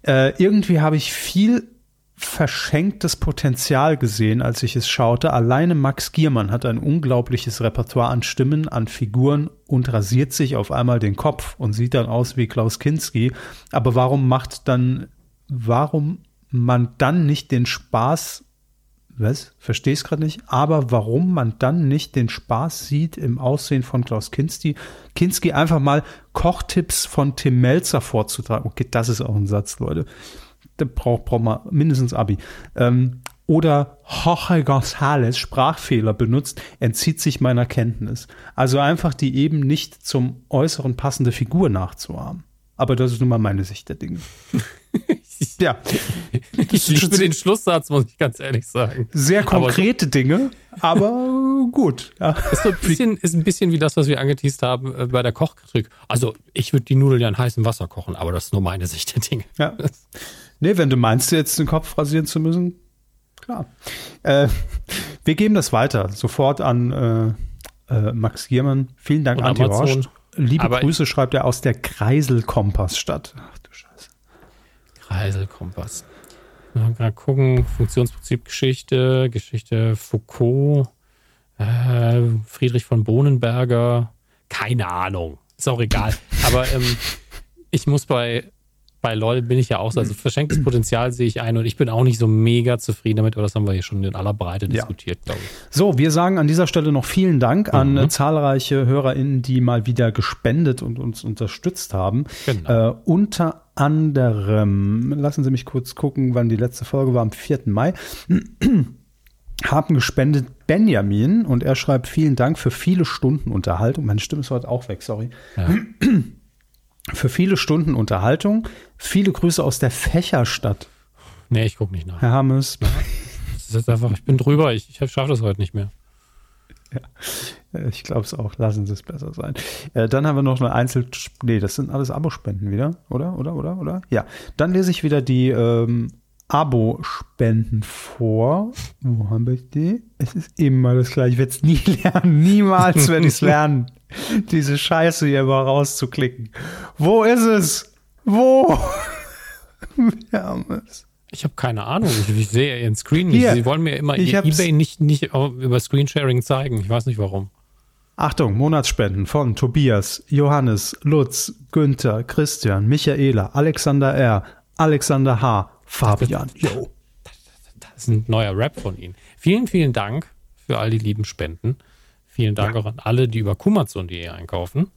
Äh, irgendwie habe ich viel verschenktes Potenzial gesehen, als ich es schaute. Alleine Max Giermann hat ein unglaubliches Repertoire an Stimmen, an Figuren und rasiert sich auf einmal den Kopf und sieht dann aus wie Klaus Kinski. Aber warum macht dann, warum man dann nicht den Spaß, was? Verstehe es gerade nicht, aber warum man dann nicht den Spaß sieht im Aussehen von Klaus Kinski, Kinski einfach mal Kochtipps von Tim Melzer vorzutragen. Okay, das ist auch ein Satz, Leute. Da braucht, braucht man mindestens Abi. Ähm, oder Jorge González Sprachfehler benutzt, entzieht sich meiner Kenntnis. Also einfach die eben nicht zum Äußeren passende Figur nachzuahmen. Aber das ist nun mal meine Sicht der Dinge. ja. Ich liebe den Schlusssatz, muss ich ganz ehrlich sagen. Sehr konkrete aber, Dinge, aber gut. Ja. Ist, so ein bisschen, ist ein bisschen wie das, was wir angeteased haben äh, bei der Kochkritik. Also, ich würde die Nudeln ja in heißem Wasser kochen, aber das ist nur meine Sicht der Dinge. Ja. Nee, wenn du meinst, jetzt den Kopf rasieren zu müssen, klar. Äh, wir geben das weiter. Sofort an äh, äh, Max Giermann. Vielen Dank, Anti Horst. Liebe aber Grüße schreibt er aus der Kreiselkompassstadt. Kreiselkompass. Mal gucken, Funktionsprinzip Geschichte, Geschichte Foucault. Äh, Friedrich von Bohnenberger. Keine Ahnung. Ist auch egal. Aber ähm, ich muss bei bei LOL bin ich ja auch so, also verschenktes Potenzial sehe ich ein und ich bin auch nicht so mega zufrieden damit, aber das haben wir hier schon in aller Breite ja. diskutiert, glaube ich. So, wir sagen an dieser Stelle noch vielen Dank mhm. an äh, zahlreiche HörerInnen, die mal wieder gespendet und uns unterstützt haben. Genau. Äh, unter anderem, lassen Sie mich kurz gucken, wann die letzte Folge war, am 4. Mai. haben gespendet Benjamin und er schreibt vielen Dank für viele Stunden Unterhaltung. Meine Stimme ist heute auch weg, sorry. Ja. für viele Stunden Unterhaltung. Viele Grüße aus der Fächerstadt. Nee, ich gucke nicht nach. Herr Hammes. Das ist jetzt einfach, ich bin drüber, ich, ich schaffe das heute nicht mehr. Ja, ich glaube es auch. Lassen Sie es besser sein. Äh, dann haben wir noch eine Einzel... Nee, das sind alles Abospenden wieder, oder? Oder, oder, oder? Ja. Dann lese ich wieder die ähm, Abo-Spenden vor. Wo haben wir die? Es ist immer das gleiche. Ich werde es nie lernen. Niemals werde ich es lernen diese Scheiße hier mal rauszuklicken. Wo ist es? Wo? Wir haben es. Ich habe keine Ahnung. Ich, ich, sehe Ihren Screen nicht. Hier, Sie wollen mir immer ihr eBay nicht, nicht über Screensharing zeigen. Ich weiß nicht warum. Achtung, Monatsspenden von Tobias, Johannes, Lutz, Günther, Christian, Michaela, Alexander R., Alexander H., Fabian. Yo. Das ist ein neuer Rap von Ihnen. Vielen, vielen Dank für all die lieben Spenden. Vielen Dank ja. auch an alle, die über kumazon.de einkaufen.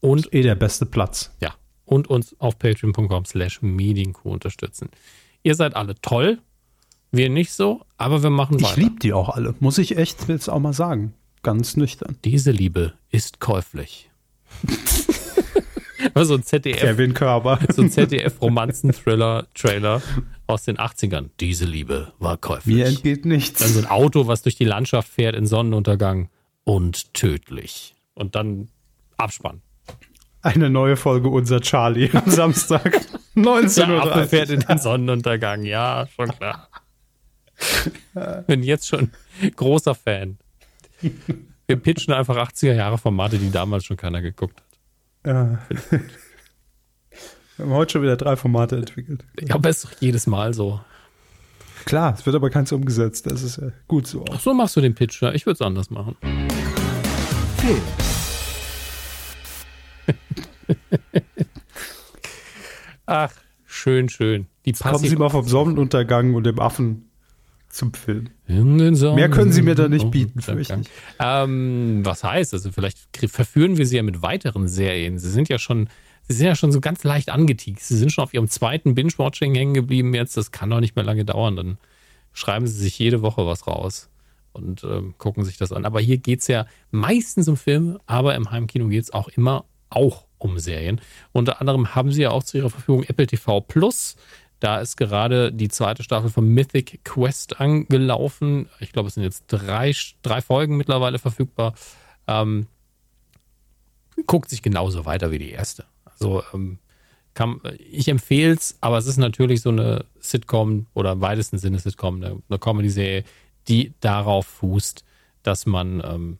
Und eh der beste Platz. Ja. Und uns auf patreon.com slash medienkuh unterstützen. Ihr seid alle toll. Wir nicht so, aber wir machen weiter. Ich liebe die auch alle, muss ich echt jetzt auch mal sagen. Ganz nüchtern. Diese Liebe ist käuflich. so ein ZDF. Kevin Körber. So ein ZDF-Romanzen-Thriller-Trailer aus den 80ern. Diese Liebe war käuflich. Mir entgeht nichts. Dann so ein Auto, was durch die Landschaft fährt in Sonnenuntergang und tödlich. Und dann Abspann. Eine neue Folge Unser Charlie am Samstag. 19 Uhr. Der fährt in den Sonnenuntergang, ja, schon klar. Bin jetzt schon großer Fan. Wir pitchen einfach 80er Jahre Formate, die damals schon keiner geguckt hat. Ja. Wir haben heute schon wieder drei Formate entwickelt. Ja, aber es ist doch jedes Mal so. Klar, es wird aber keins umgesetzt. Das ist ja gut so. Ach so machst du den Pitch, ja. Ich würde es anders machen. Film. Ach, schön, schön. Die kommen Sie mal vom Sonnenuntergang und dem Affen zum Film. Mehr können Sie mir da nicht bieten, fürchte ich. Ähm, was heißt also? Vielleicht verführen wir Sie ja mit weiteren Serien. Sie sind ja schon, Sie sind ja schon so ganz leicht angeteakt. Sie sind schon auf Ihrem zweiten Binge-Watching hängen geblieben jetzt. Das kann doch nicht mehr lange dauern. Dann schreiben Sie sich jede Woche was raus und ähm, gucken sich das an. Aber hier geht es ja meistens um Filme, aber im Heimkino geht es auch immer auch um Serien. Unter anderem haben sie ja auch zu ihrer Verfügung Apple TV Plus. Da ist gerade die zweite Staffel von Mythic Quest angelaufen. Ich glaube, es sind jetzt drei, drei Folgen mittlerweile verfügbar. Ähm, guckt sich genauso weiter wie die erste. Also ähm, kann, ich empfehle es, aber es ist natürlich so eine Sitcom oder im weitesten Sinne Sitcom, eine, eine Comedy-Serie, die darauf fußt, dass man ähm,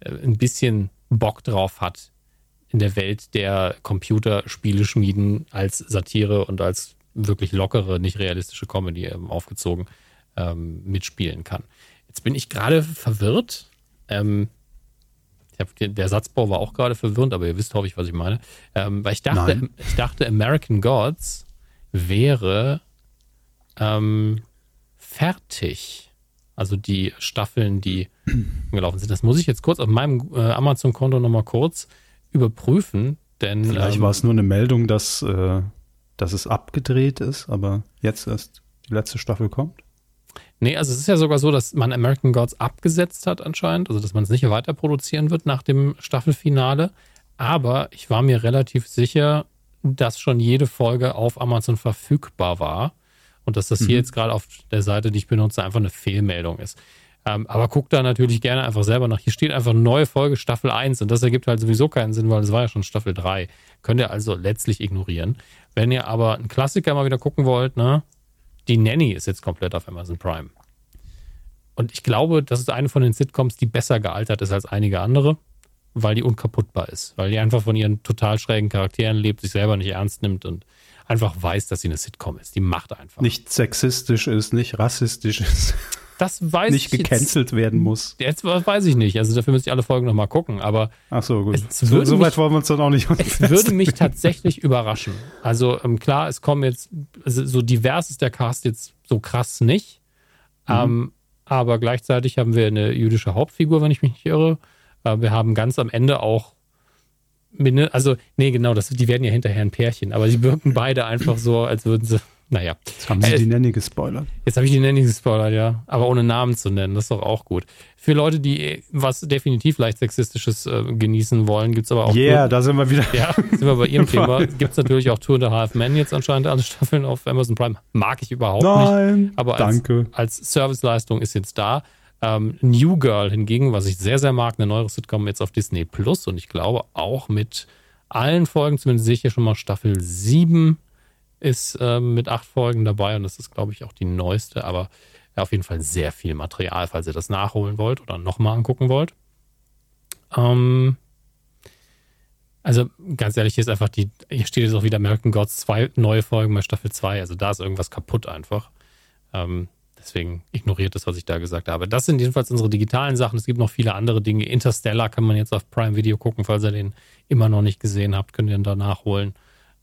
äh, ein bisschen Bock drauf hat, in der Welt der Computerspiele schmieden als Satire und als wirklich lockere, nicht realistische Comedy ähm, aufgezogen ähm, mitspielen kann. Jetzt bin ich gerade verwirrt. Ähm, hab, der Satzbau war auch gerade verwirrend, aber ihr wisst, hoffe ich, was ich meine. Ähm, weil ich dachte, ich dachte, American Gods wäre ähm, fertig. Also die Staffeln, die gelaufen sind. Das muss ich jetzt kurz auf meinem äh, Amazon-Konto nochmal kurz überprüfen, denn. Vielleicht ähm, war es nur eine Meldung, dass, äh, dass es abgedreht ist, aber jetzt erst die letzte Staffel kommt. Nee, also es ist ja sogar so, dass man American Gods abgesetzt hat anscheinend, also dass man es nicht weiter produzieren wird nach dem Staffelfinale. Aber ich war mir relativ sicher, dass schon jede Folge auf Amazon verfügbar war. Und dass das hier mhm. jetzt gerade auf der Seite, die ich benutze, einfach eine Fehlmeldung ist. Ähm, aber guckt da natürlich gerne einfach selber nach. Hier steht einfach neue Folge Staffel 1 und das ergibt halt sowieso keinen Sinn, weil es war ja schon Staffel 3. Könnt ihr also letztlich ignorieren. Wenn ihr aber einen Klassiker mal wieder gucken wollt, ne, die Nanny ist jetzt komplett auf Amazon Prime. Und ich glaube, das ist eine von den Sitcoms, die besser gealtert ist als einige andere, weil die unkaputtbar ist. Weil die einfach von ihren total schrägen Charakteren lebt, sich selber nicht ernst nimmt und einfach weiß, dass sie eine Sitcom ist. Die macht einfach. Nicht sexistisch ist, nicht rassistisch ist. Das weiß nicht ich gecancelt jetzt, werden muss. Jetzt weiß ich nicht. Also dafür müsste ich alle Folgen nochmal gucken. Aber Ach so, gut. So, so, weit wollen wir uns dann auch nicht Es würde mich tatsächlich überraschen. Also ähm, klar, es kommen jetzt, also so divers ist der Cast jetzt so krass nicht. Mhm. Ähm, aber gleichzeitig haben wir eine jüdische Hauptfigur, wenn ich mich nicht irre. Äh, wir haben ganz am Ende auch also, nee, genau, das, die werden ja hinterher ein Pärchen, aber sie wirken beide einfach so, als würden sie naja. Jetzt haben Sie äh, die Nanny gespoilert. Jetzt habe ich die Nanny gespoilert, ja. Aber ohne Namen zu nennen, das ist doch auch gut. Für Leute, die was definitiv leicht Sexistisches äh, genießen wollen, gibt es aber auch. Yeah, da sind wir wieder. Ja, sind wir bei Ihrem Thema. Gibt es natürlich auch Tour and a Half Men jetzt anscheinend alle Staffeln auf Amazon Prime. Mag ich überhaupt Nein, nicht. Aber als, danke. als Serviceleistung ist jetzt da. Ähm, New Girl hingegen, was ich sehr, sehr mag, eine neuere Sitcom jetzt auf Disney Plus und ich glaube auch mit allen Folgen, zumindest sehe ich hier schon mal Staffel 7 ist äh, mit acht Folgen dabei und das ist, glaube ich, auch die neueste, aber ja, auf jeden Fall sehr viel Material, falls ihr das nachholen wollt oder nochmal angucken wollt. Ähm, also ganz ehrlich, hier ist einfach die, hier steht jetzt auch wieder American Gods zwei neue Folgen bei Staffel 2, also da ist irgendwas kaputt einfach. Ähm, deswegen ignoriert das, was ich da gesagt habe. Das sind jedenfalls unsere digitalen Sachen. Es gibt noch viele andere Dinge. Interstellar kann man jetzt auf Prime Video gucken, falls ihr den immer noch nicht gesehen habt, könnt ihr ihn da nachholen.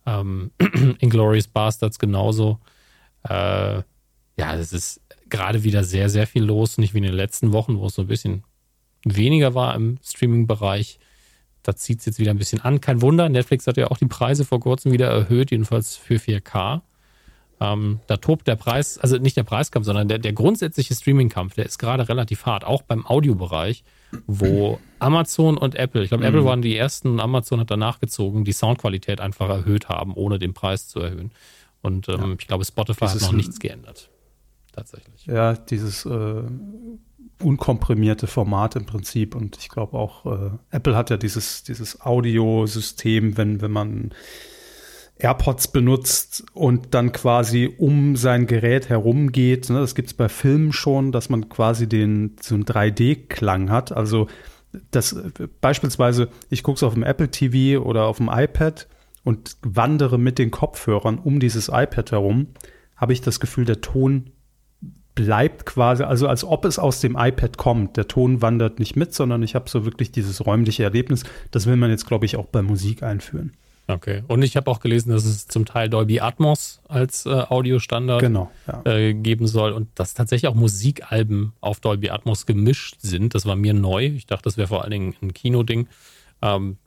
Ähm, Inglourious Bastards genauso. Äh, ja, es ist gerade wieder sehr, sehr viel los. Nicht wie in den letzten Wochen, wo es so ein bisschen weniger war im Streaming-Bereich. Da zieht es jetzt wieder ein bisschen an. Kein Wunder, Netflix hat ja auch die Preise vor kurzem wieder erhöht, jedenfalls für 4K. Ähm, da tobt der Preis, also nicht der Preiskampf, sondern der, der grundsätzliche Streaming-Kampf, der ist gerade relativ hart, auch beim Audiobereich wo Amazon und Apple, ich glaube, mhm. Apple waren die ersten und Amazon hat danach gezogen, die Soundqualität einfach erhöht haben, ohne den Preis zu erhöhen. Und ähm, ja. ich glaube, Spotify dieses, hat noch nichts geändert. Tatsächlich. Ja, dieses äh, unkomprimierte Format im Prinzip. Und ich glaube auch, äh, Apple hat ja dieses, dieses Audiosystem, wenn, wenn man AirPods benutzt und dann quasi um sein Gerät herumgeht. Ne? Das gibt es bei Filmen schon, dass man quasi den so einen 3D-Klang hat. Also das beispielsweise, ich gucke es auf dem Apple TV oder auf dem iPad und wandere mit den Kopfhörern um dieses iPad herum, habe ich das Gefühl, der Ton bleibt quasi, also als ob es aus dem iPad kommt. Der Ton wandert nicht mit, sondern ich habe so wirklich dieses räumliche Erlebnis. Das will man jetzt, glaube ich, auch bei Musik einführen. Okay. Und ich habe auch gelesen, dass es zum Teil Dolby Atmos als äh, Audiostandard genau, ja. äh, geben soll und dass tatsächlich auch Musikalben auf Dolby Atmos gemischt sind. Das war mir neu. Ich dachte, das wäre vor allen Dingen ein Kinoding. Ähm,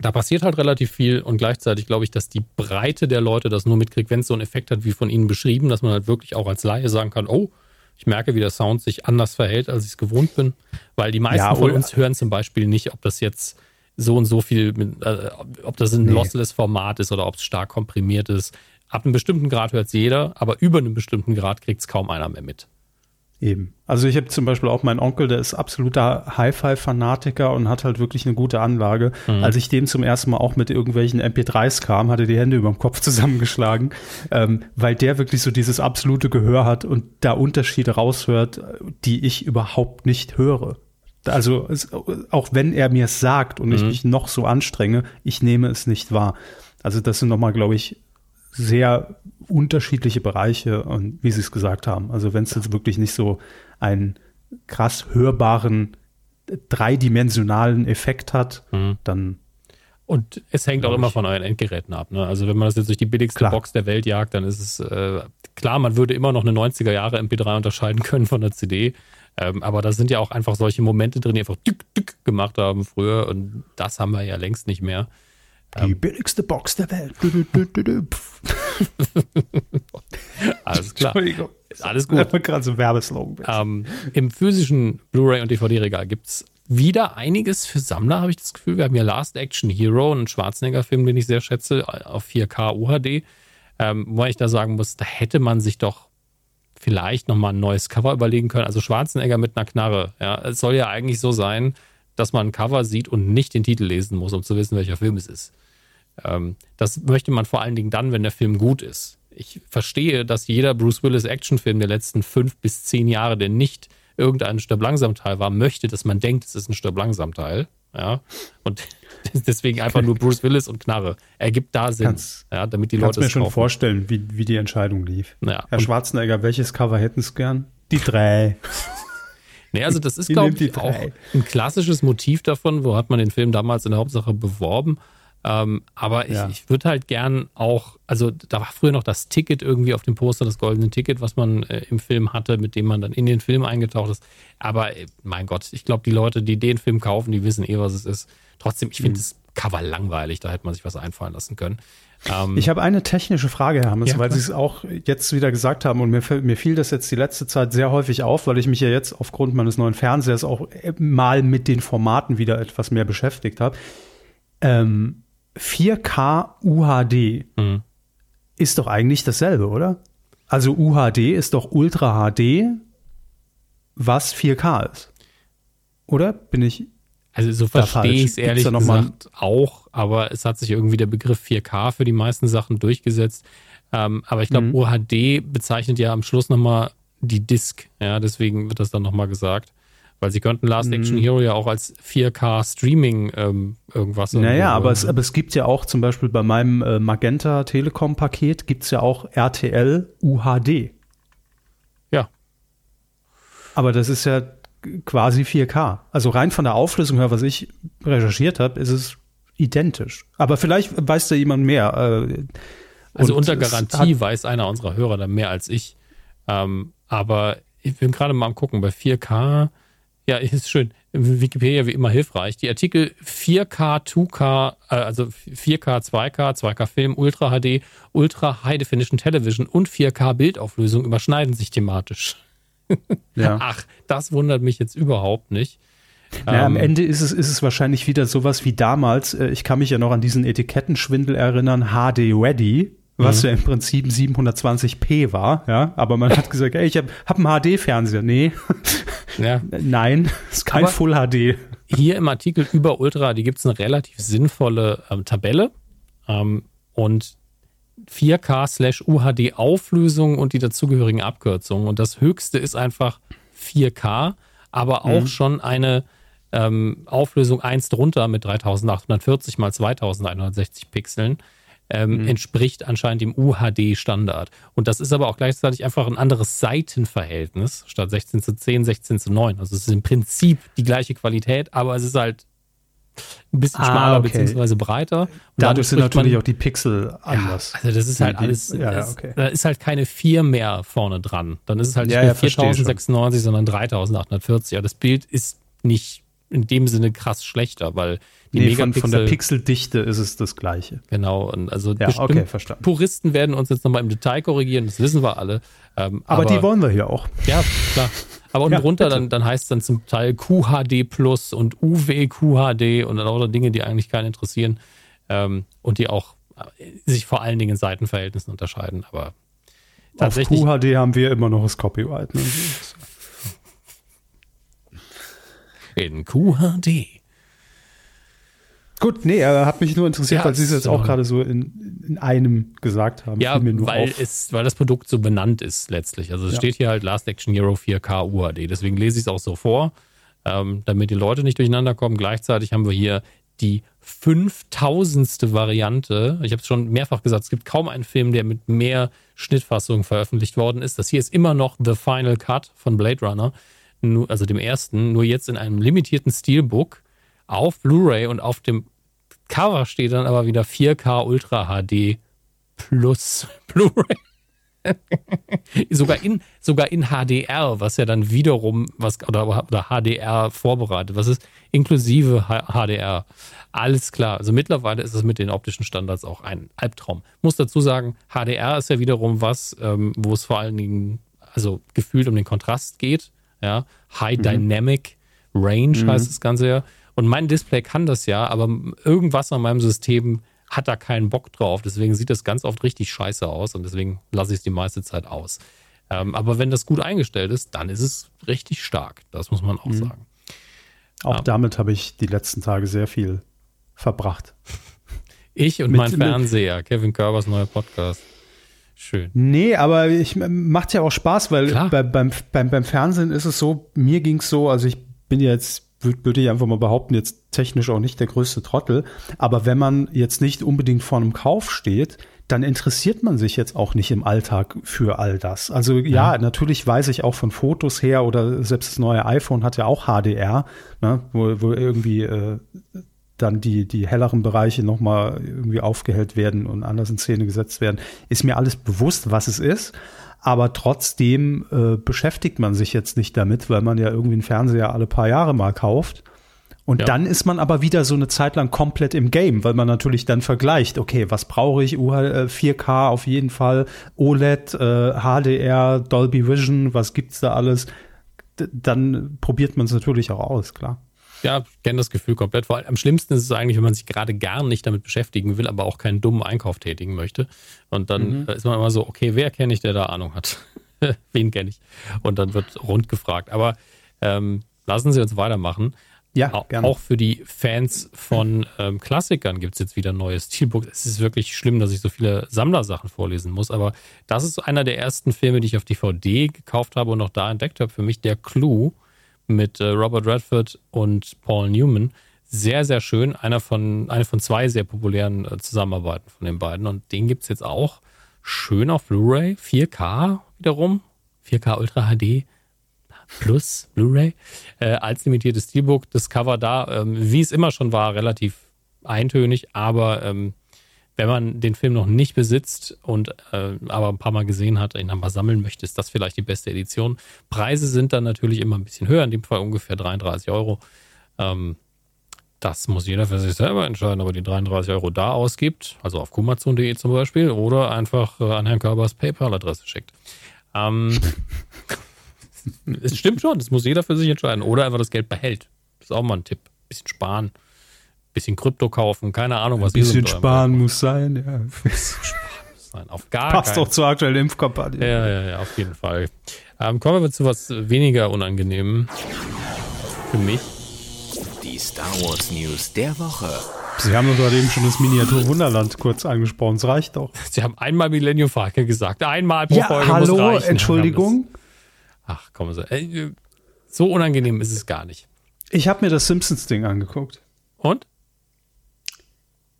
da passiert halt relativ viel und gleichzeitig glaube ich, dass die Breite der Leute das nur mitkriegt, wenn es so einen Effekt hat wie von Ihnen beschrieben, dass man halt wirklich auch als Laie sagen kann, oh, ich merke, wie der Sound sich anders verhält, als ich es gewohnt bin. Weil die meisten ja, von uns hören zum Beispiel nicht, ob das jetzt so und so viel, äh, ob das ein nee. lossless Format ist oder ob es stark komprimiert ist. Ab einem bestimmten Grad hört es jeder, aber über einem bestimmten Grad kriegt es kaum einer mehr mit. Eben. Also ich habe zum Beispiel auch meinen Onkel, der ist absoluter Hi-Fi-Fanatiker und hat halt wirklich eine gute Anlage. Mhm. Als ich dem zum ersten Mal auch mit irgendwelchen MP3s kam, hat er die Hände über dem Kopf zusammengeschlagen, ähm, weil der wirklich so dieses absolute Gehör hat und da Unterschiede raushört, die ich überhaupt nicht höre. Also es, auch wenn er mir es sagt und mhm. ich mich noch so anstrenge, ich nehme es nicht wahr. Also das sind nochmal, glaube ich, sehr unterschiedliche Bereiche und wie Sie es gesagt haben. Also wenn es jetzt wirklich nicht so einen krass hörbaren dreidimensionalen Effekt hat, mhm. dann und es hängt auch immer von euren Endgeräten ab. Ne? Also wenn man das jetzt durch die billigste klar. Box der Welt jagt, dann ist es äh, klar, man würde immer noch eine 90er Jahre MP3 unterscheiden können von der CD. Ähm, aber da sind ja auch einfach solche Momente drin, die einfach dück, dück gemacht haben früher und das haben wir ja längst nicht mehr. Die ähm, billigste Box der Welt. Alles klar. Entschuldigung. Alles gut. Das gerade so Werbeslogan. Ähm, Im physischen Blu-ray und DVD-Regal gibt es wieder einiges für Sammler, habe ich das Gefühl. Wir haben ja Last Action Hero, einen Schwarzenegger-Film, den ich sehr schätze, auf 4K UHD. Ähm, wo ich da sagen muss, da hätte man sich doch vielleicht nochmal ein neues Cover überlegen können. Also Schwarzenegger mit einer Knarre. Ja, es soll ja eigentlich so sein, dass man ein Cover sieht und nicht den Titel lesen muss, um zu wissen, welcher Film es ist. Ähm, das möchte man vor allen Dingen dann, wenn der Film gut ist. Ich verstehe, dass jeder Bruce Willis Actionfilm der letzten fünf bis zehn Jahre, der nicht irgendein Stirb langsam Teil war, möchte, dass man denkt, es ist ein Stirb langsam Teil. Ja. Und deswegen einfach nur Bruce Willis und Knarre. Ergibt da Sinn, kannst, ja, damit die Leute mir schon kaufen. vorstellen, wie, wie die Entscheidung lief. Ja. Herr Schwarzenegger, welches Cover hätten Sie gern? Die drei. Nee, also das ist, glaube ich, auch ein klassisches Motiv davon, wo hat man den Film damals in der Hauptsache beworben. Ähm, aber ich, ja. ich würde halt gern auch, also da war früher noch das Ticket irgendwie auf dem Poster, das goldene Ticket, was man äh, im Film hatte, mit dem man dann in den Film eingetaucht ist. Aber äh, mein Gott, ich glaube, die Leute, die den Film kaufen, die wissen eh, was es ist. Trotzdem, ich finde mhm. das Cover langweilig, da hätte man sich was einfallen lassen können. Ähm, ich habe eine technische Frage, Herr Hammes, ja, weil Sie es auch jetzt wieder gesagt haben und mir, mir fiel das jetzt die letzte Zeit sehr häufig auf, weil ich mich ja jetzt aufgrund meines neuen Fernsehers auch äh, mal mit den Formaten wieder etwas mehr beschäftigt habe. Ähm, 4K UHD mhm. ist doch eigentlich dasselbe, oder? Also UHD ist doch Ultra HD, was 4K ist. Oder? Bin ich. Also so verstehe ich es ehrlich gesagt auch, aber es hat sich irgendwie der Begriff 4K für die meisten Sachen durchgesetzt. Ähm, aber ich glaube, mhm. UHD bezeichnet ja am Schluss nochmal die Disk. Ja, deswegen wird das dann nochmal gesagt. Weil sie könnten Last mhm. Action Hero ja auch als 4K Streaming ähm, irgendwas. Naja, aber es, aber es gibt ja auch zum Beispiel bei meinem äh, Magenta Telekom Paket gibt es ja auch RTL UHD. Ja. Aber das ist ja quasi 4K. Also rein von der Auflösung her, was ich recherchiert habe, ist es identisch. Aber vielleicht weiß da jemand mehr. Äh, also unter Garantie weiß einer unserer Hörer da mehr als ich. Ähm, aber ich bin gerade mal am gucken, bei 4K ja, ist schön. Wikipedia wie immer hilfreich. Die Artikel 4K, 2K, äh, also 4K, 2K, 2K Film, Ultra HD, Ultra High Definition Television und 4K Bildauflösung überschneiden sich thematisch. Ja. Ach, das wundert mich jetzt überhaupt nicht. Ja, ähm, am Ende ist es, ist es wahrscheinlich wieder sowas wie damals. Äh, ich kann mich ja noch an diesen Etikettenschwindel erinnern, HD Ready was mhm. ja im Prinzip 720p war, ja, aber man hat gesagt, ey, ich habe hab einen HD-Fernseher. Nee, ja. nein, ist kein aber Full HD. Hier im Artikel über Ultra, die gibt es eine relativ sinnvolle ähm, Tabelle ähm, und 4K slash UHD Auflösung und die dazugehörigen Abkürzungen und das höchste ist einfach 4K, aber auch mhm. schon eine ähm, Auflösung 1 drunter mit 3840 mal 2160 Pixeln ähm, mhm. entspricht anscheinend dem UHD-Standard. Und das ist aber auch gleichzeitig einfach ein anderes Seitenverhältnis statt 16 zu 10, 16 zu 9. Also es ist im Prinzip die gleiche Qualität, aber es ist halt ein bisschen ah, schmaler okay. beziehungsweise breiter. Und dadurch sind natürlich man, auch die Pixel anders. Ja, also das ist halt alles, ja, okay. da ist halt keine 4 mehr vorne dran. Dann ist es halt nicht ja, mehr 4096, sondern 3840. Aber das Bild ist nicht in dem Sinne krass schlechter, weil die nee, Megapixel, von, von der Pixeldichte ist es das gleiche. Genau, und also ja, okay, verstanden. Puristen werden uns jetzt nochmal im Detail korrigieren, das wissen wir alle. Ähm, aber, aber, die wollen wir hier auch. Ja, klar. Aber unten ja, drunter, dann, dann heißt es dann zum Teil QHD Plus und UW QHD und dann auch Dinge, die eigentlich keinen interessieren ähm, und die auch äh, sich vor allen Dingen in Seitenverhältnissen unterscheiden. Aber tatsächlich. Auf QHD haben wir immer noch das Copyright. Ne? in QHD. Gut, nee, er hat mich nur interessiert, ja, weil Sie es jetzt auch gerade so in, in einem gesagt haben. Ja, weil, es, weil das Produkt so benannt ist letztlich. Also es ja. steht hier halt Last Action Hero 4K UHD. Deswegen lese ich es auch so vor, ähm, damit die Leute nicht durcheinander kommen. Gleichzeitig haben wir hier die 5000. Variante. Ich habe es schon mehrfach gesagt, es gibt kaum einen Film, der mit mehr Schnittfassungen veröffentlicht worden ist. Das hier ist immer noch The Final Cut von Blade Runner also dem ersten, nur jetzt in einem limitierten Steelbook auf Blu-ray und auf dem Cover steht dann aber wieder 4K Ultra HD plus Blu-ray. sogar in sogar in HDR, was ja dann wiederum was oder, oder HDR vorbereitet, was ist inklusive HDR. Alles klar. Also mittlerweile ist es mit den optischen Standards auch ein Albtraum. Muss dazu sagen, HDR ist ja wiederum was, ähm, wo es vor allen Dingen also gefühlt um den Kontrast geht ja, High mhm. Dynamic Range mhm. heißt das Ganze ja. Und mein Display kann das ja, aber irgendwas an meinem System hat da keinen Bock drauf. Deswegen sieht das ganz oft richtig scheiße aus und deswegen lasse ich es die meiste Zeit aus. Ähm, aber wenn das gut eingestellt ist, dann ist es richtig stark. Das muss man auch mhm. sagen. Auch ähm, damit habe ich die letzten Tage sehr viel verbracht. Ich und mit, mein Fernseher, Kevin Körbers neuer Podcast. Schön. Nee, aber ich macht ja auch Spaß, weil bei, beim, beim, beim Fernsehen ist es so, mir ging es so, also ich bin jetzt, würde würd ich einfach mal behaupten, jetzt technisch auch nicht der größte Trottel, aber wenn man jetzt nicht unbedingt vor einem Kauf steht, dann interessiert man sich jetzt auch nicht im Alltag für all das. Also ja, ja, natürlich weiß ich auch von Fotos her oder selbst das neue iPhone hat ja auch HDR, ne, wo, wo irgendwie äh, dann die, die helleren Bereiche nochmal irgendwie aufgehellt werden und anders in Szene gesetzt werden. Ist mir alles bewusst, was es ist. Aber trotzdem äh, beschäftigt man sich jetzt nicht damit, weil man ja irgendwie einen Fernseher alle paar Jahre mal kauft. Und ja. dann ist man aber wieder so eine Zeit lang komplett im Game, weil man natürlich dann vergleicht, okay, was brauche ich? UH, 4K auf jeden Fall, OLED, äh, HDR, Dolby Vision, was gibt's da alles? D dann probiert man es natürlich auch aus, klar. Ja, ich kenne das Gefühl komplett. Vor allem am schlimmsten ist es eigentlich, wenn man sich gerade gar nicht damit beschäftigen will, aber auch keinen dummen Einkauf tätigen möchte. Und dann mhm. ist man immer so, okay, wer kenne ich, der da Ahnung hat? Wen kenne ich? Und dann wird rund gefragt. Aber ähm, lassen Sie uns weitermachen. Ja, gerne. Auch für die Fans von ähm, Klassikern gibt es jetzt wieder neue Steelbooks. Es ist wirklich schlimm, dass ich so viele Sammlersachen vorlesen muss, aber das ist einer der ersten Filme, die ich auf DVD gekauft habe und auch da entdeckt habe. Für mich der Clou mit äh, Robert Redford und Paul Newman. Sehr, sehr schön. Einer von, eine von zwei sehr populären äh, Zusammenarbeiten von den beiden. Und den gibt es jetzt auch schön auf Blu-ray. 4K wiederum. 4K Ultra HD plus Blu-ray. Äh, als limitiertes Steelbook. Das Cover da, ähm, wie es immer schon war, relativ eintönig, aber ähm, wenn man den Film noch nicht besitzt und äh, aber ein paar Mal gesehen hat, ihn einmal sammeln möchte, ist das vielleicht die beste Edition. Preise sind dann natürlich immer ein bisschen höher, in dem Fall ungefähr 33 Euro. Ähm, das muss jeder für sich selber entscheiden, ob er die 33 Euro da ausgibt, also auf kumazon.de zum Beispiel, oder einfach äh, an Herrn Körbers PayPal-Adresse schickt. Ähm, es stimmt schon, das muss jeder für sich entscheiden. Oder einfach das Geld behält. Das ist auch mal ein Tipp. Ein bisschen sparen bisschen Krypto kaufen, keine Ahnung, was Ein bisschen sparen muss sein, ja. Sein. Auf gar Passt doch zur aktuellen Impfkampagne. Ja, ja, ja, auf jeden Fall. Ähm, kommen wir zu was weniger unangenehm für mich. Die Star Wars News der Woche. Sie haben gerade eben schon das Miniatur Wunderland kurz angesprochen. Es reicht doch. Sie haben einmal Millennium Falcon gesagt. Einmal pro ja, Folge hallo, muss reichen. Entschuldigung. Ach, kommen Sie. Äh, so unangenehm ist es gar nicht. Ich habe mir das Simpsons-Ding angeguckt. Und?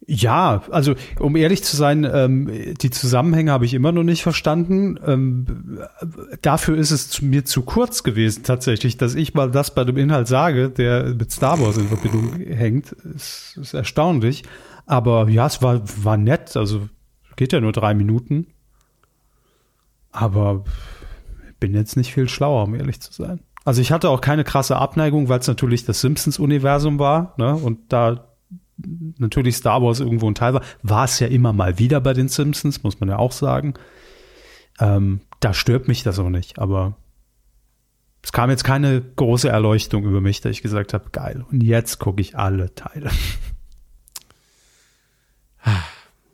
Ja, also um ehrlich zu sein, ähm, die Zusammenhänge habe ich immer noch nicht verstanden. Ähm, dafür ist es mir zu kurz gewesen tatsächlich, dass ich mal das bei dem Inhalt sage, der mit Star Wars in Verbindung hängt. Ist, ist erstaunlich. Aber ja, es war, war nett. Also geht ja nur drei Minuten. Aber bin jetzt nicht viel schlauer, um ehrlich zu sein. Also ich hatte auch keine krasse Abneigung, weil es natürlich das Simpsons-Universum war. Ne? Und da natürlich Star Wars irgendwo ein Teil war, war es ja immer mal wieder bei den Simpsons, muss man ja auch sagen. Ähm, da stört mich das auch nicht, aber es kam jetzt keine große Erleuchtung über mich, da ich gesagt habe, geil, und jetzt gucke ich alle Teile.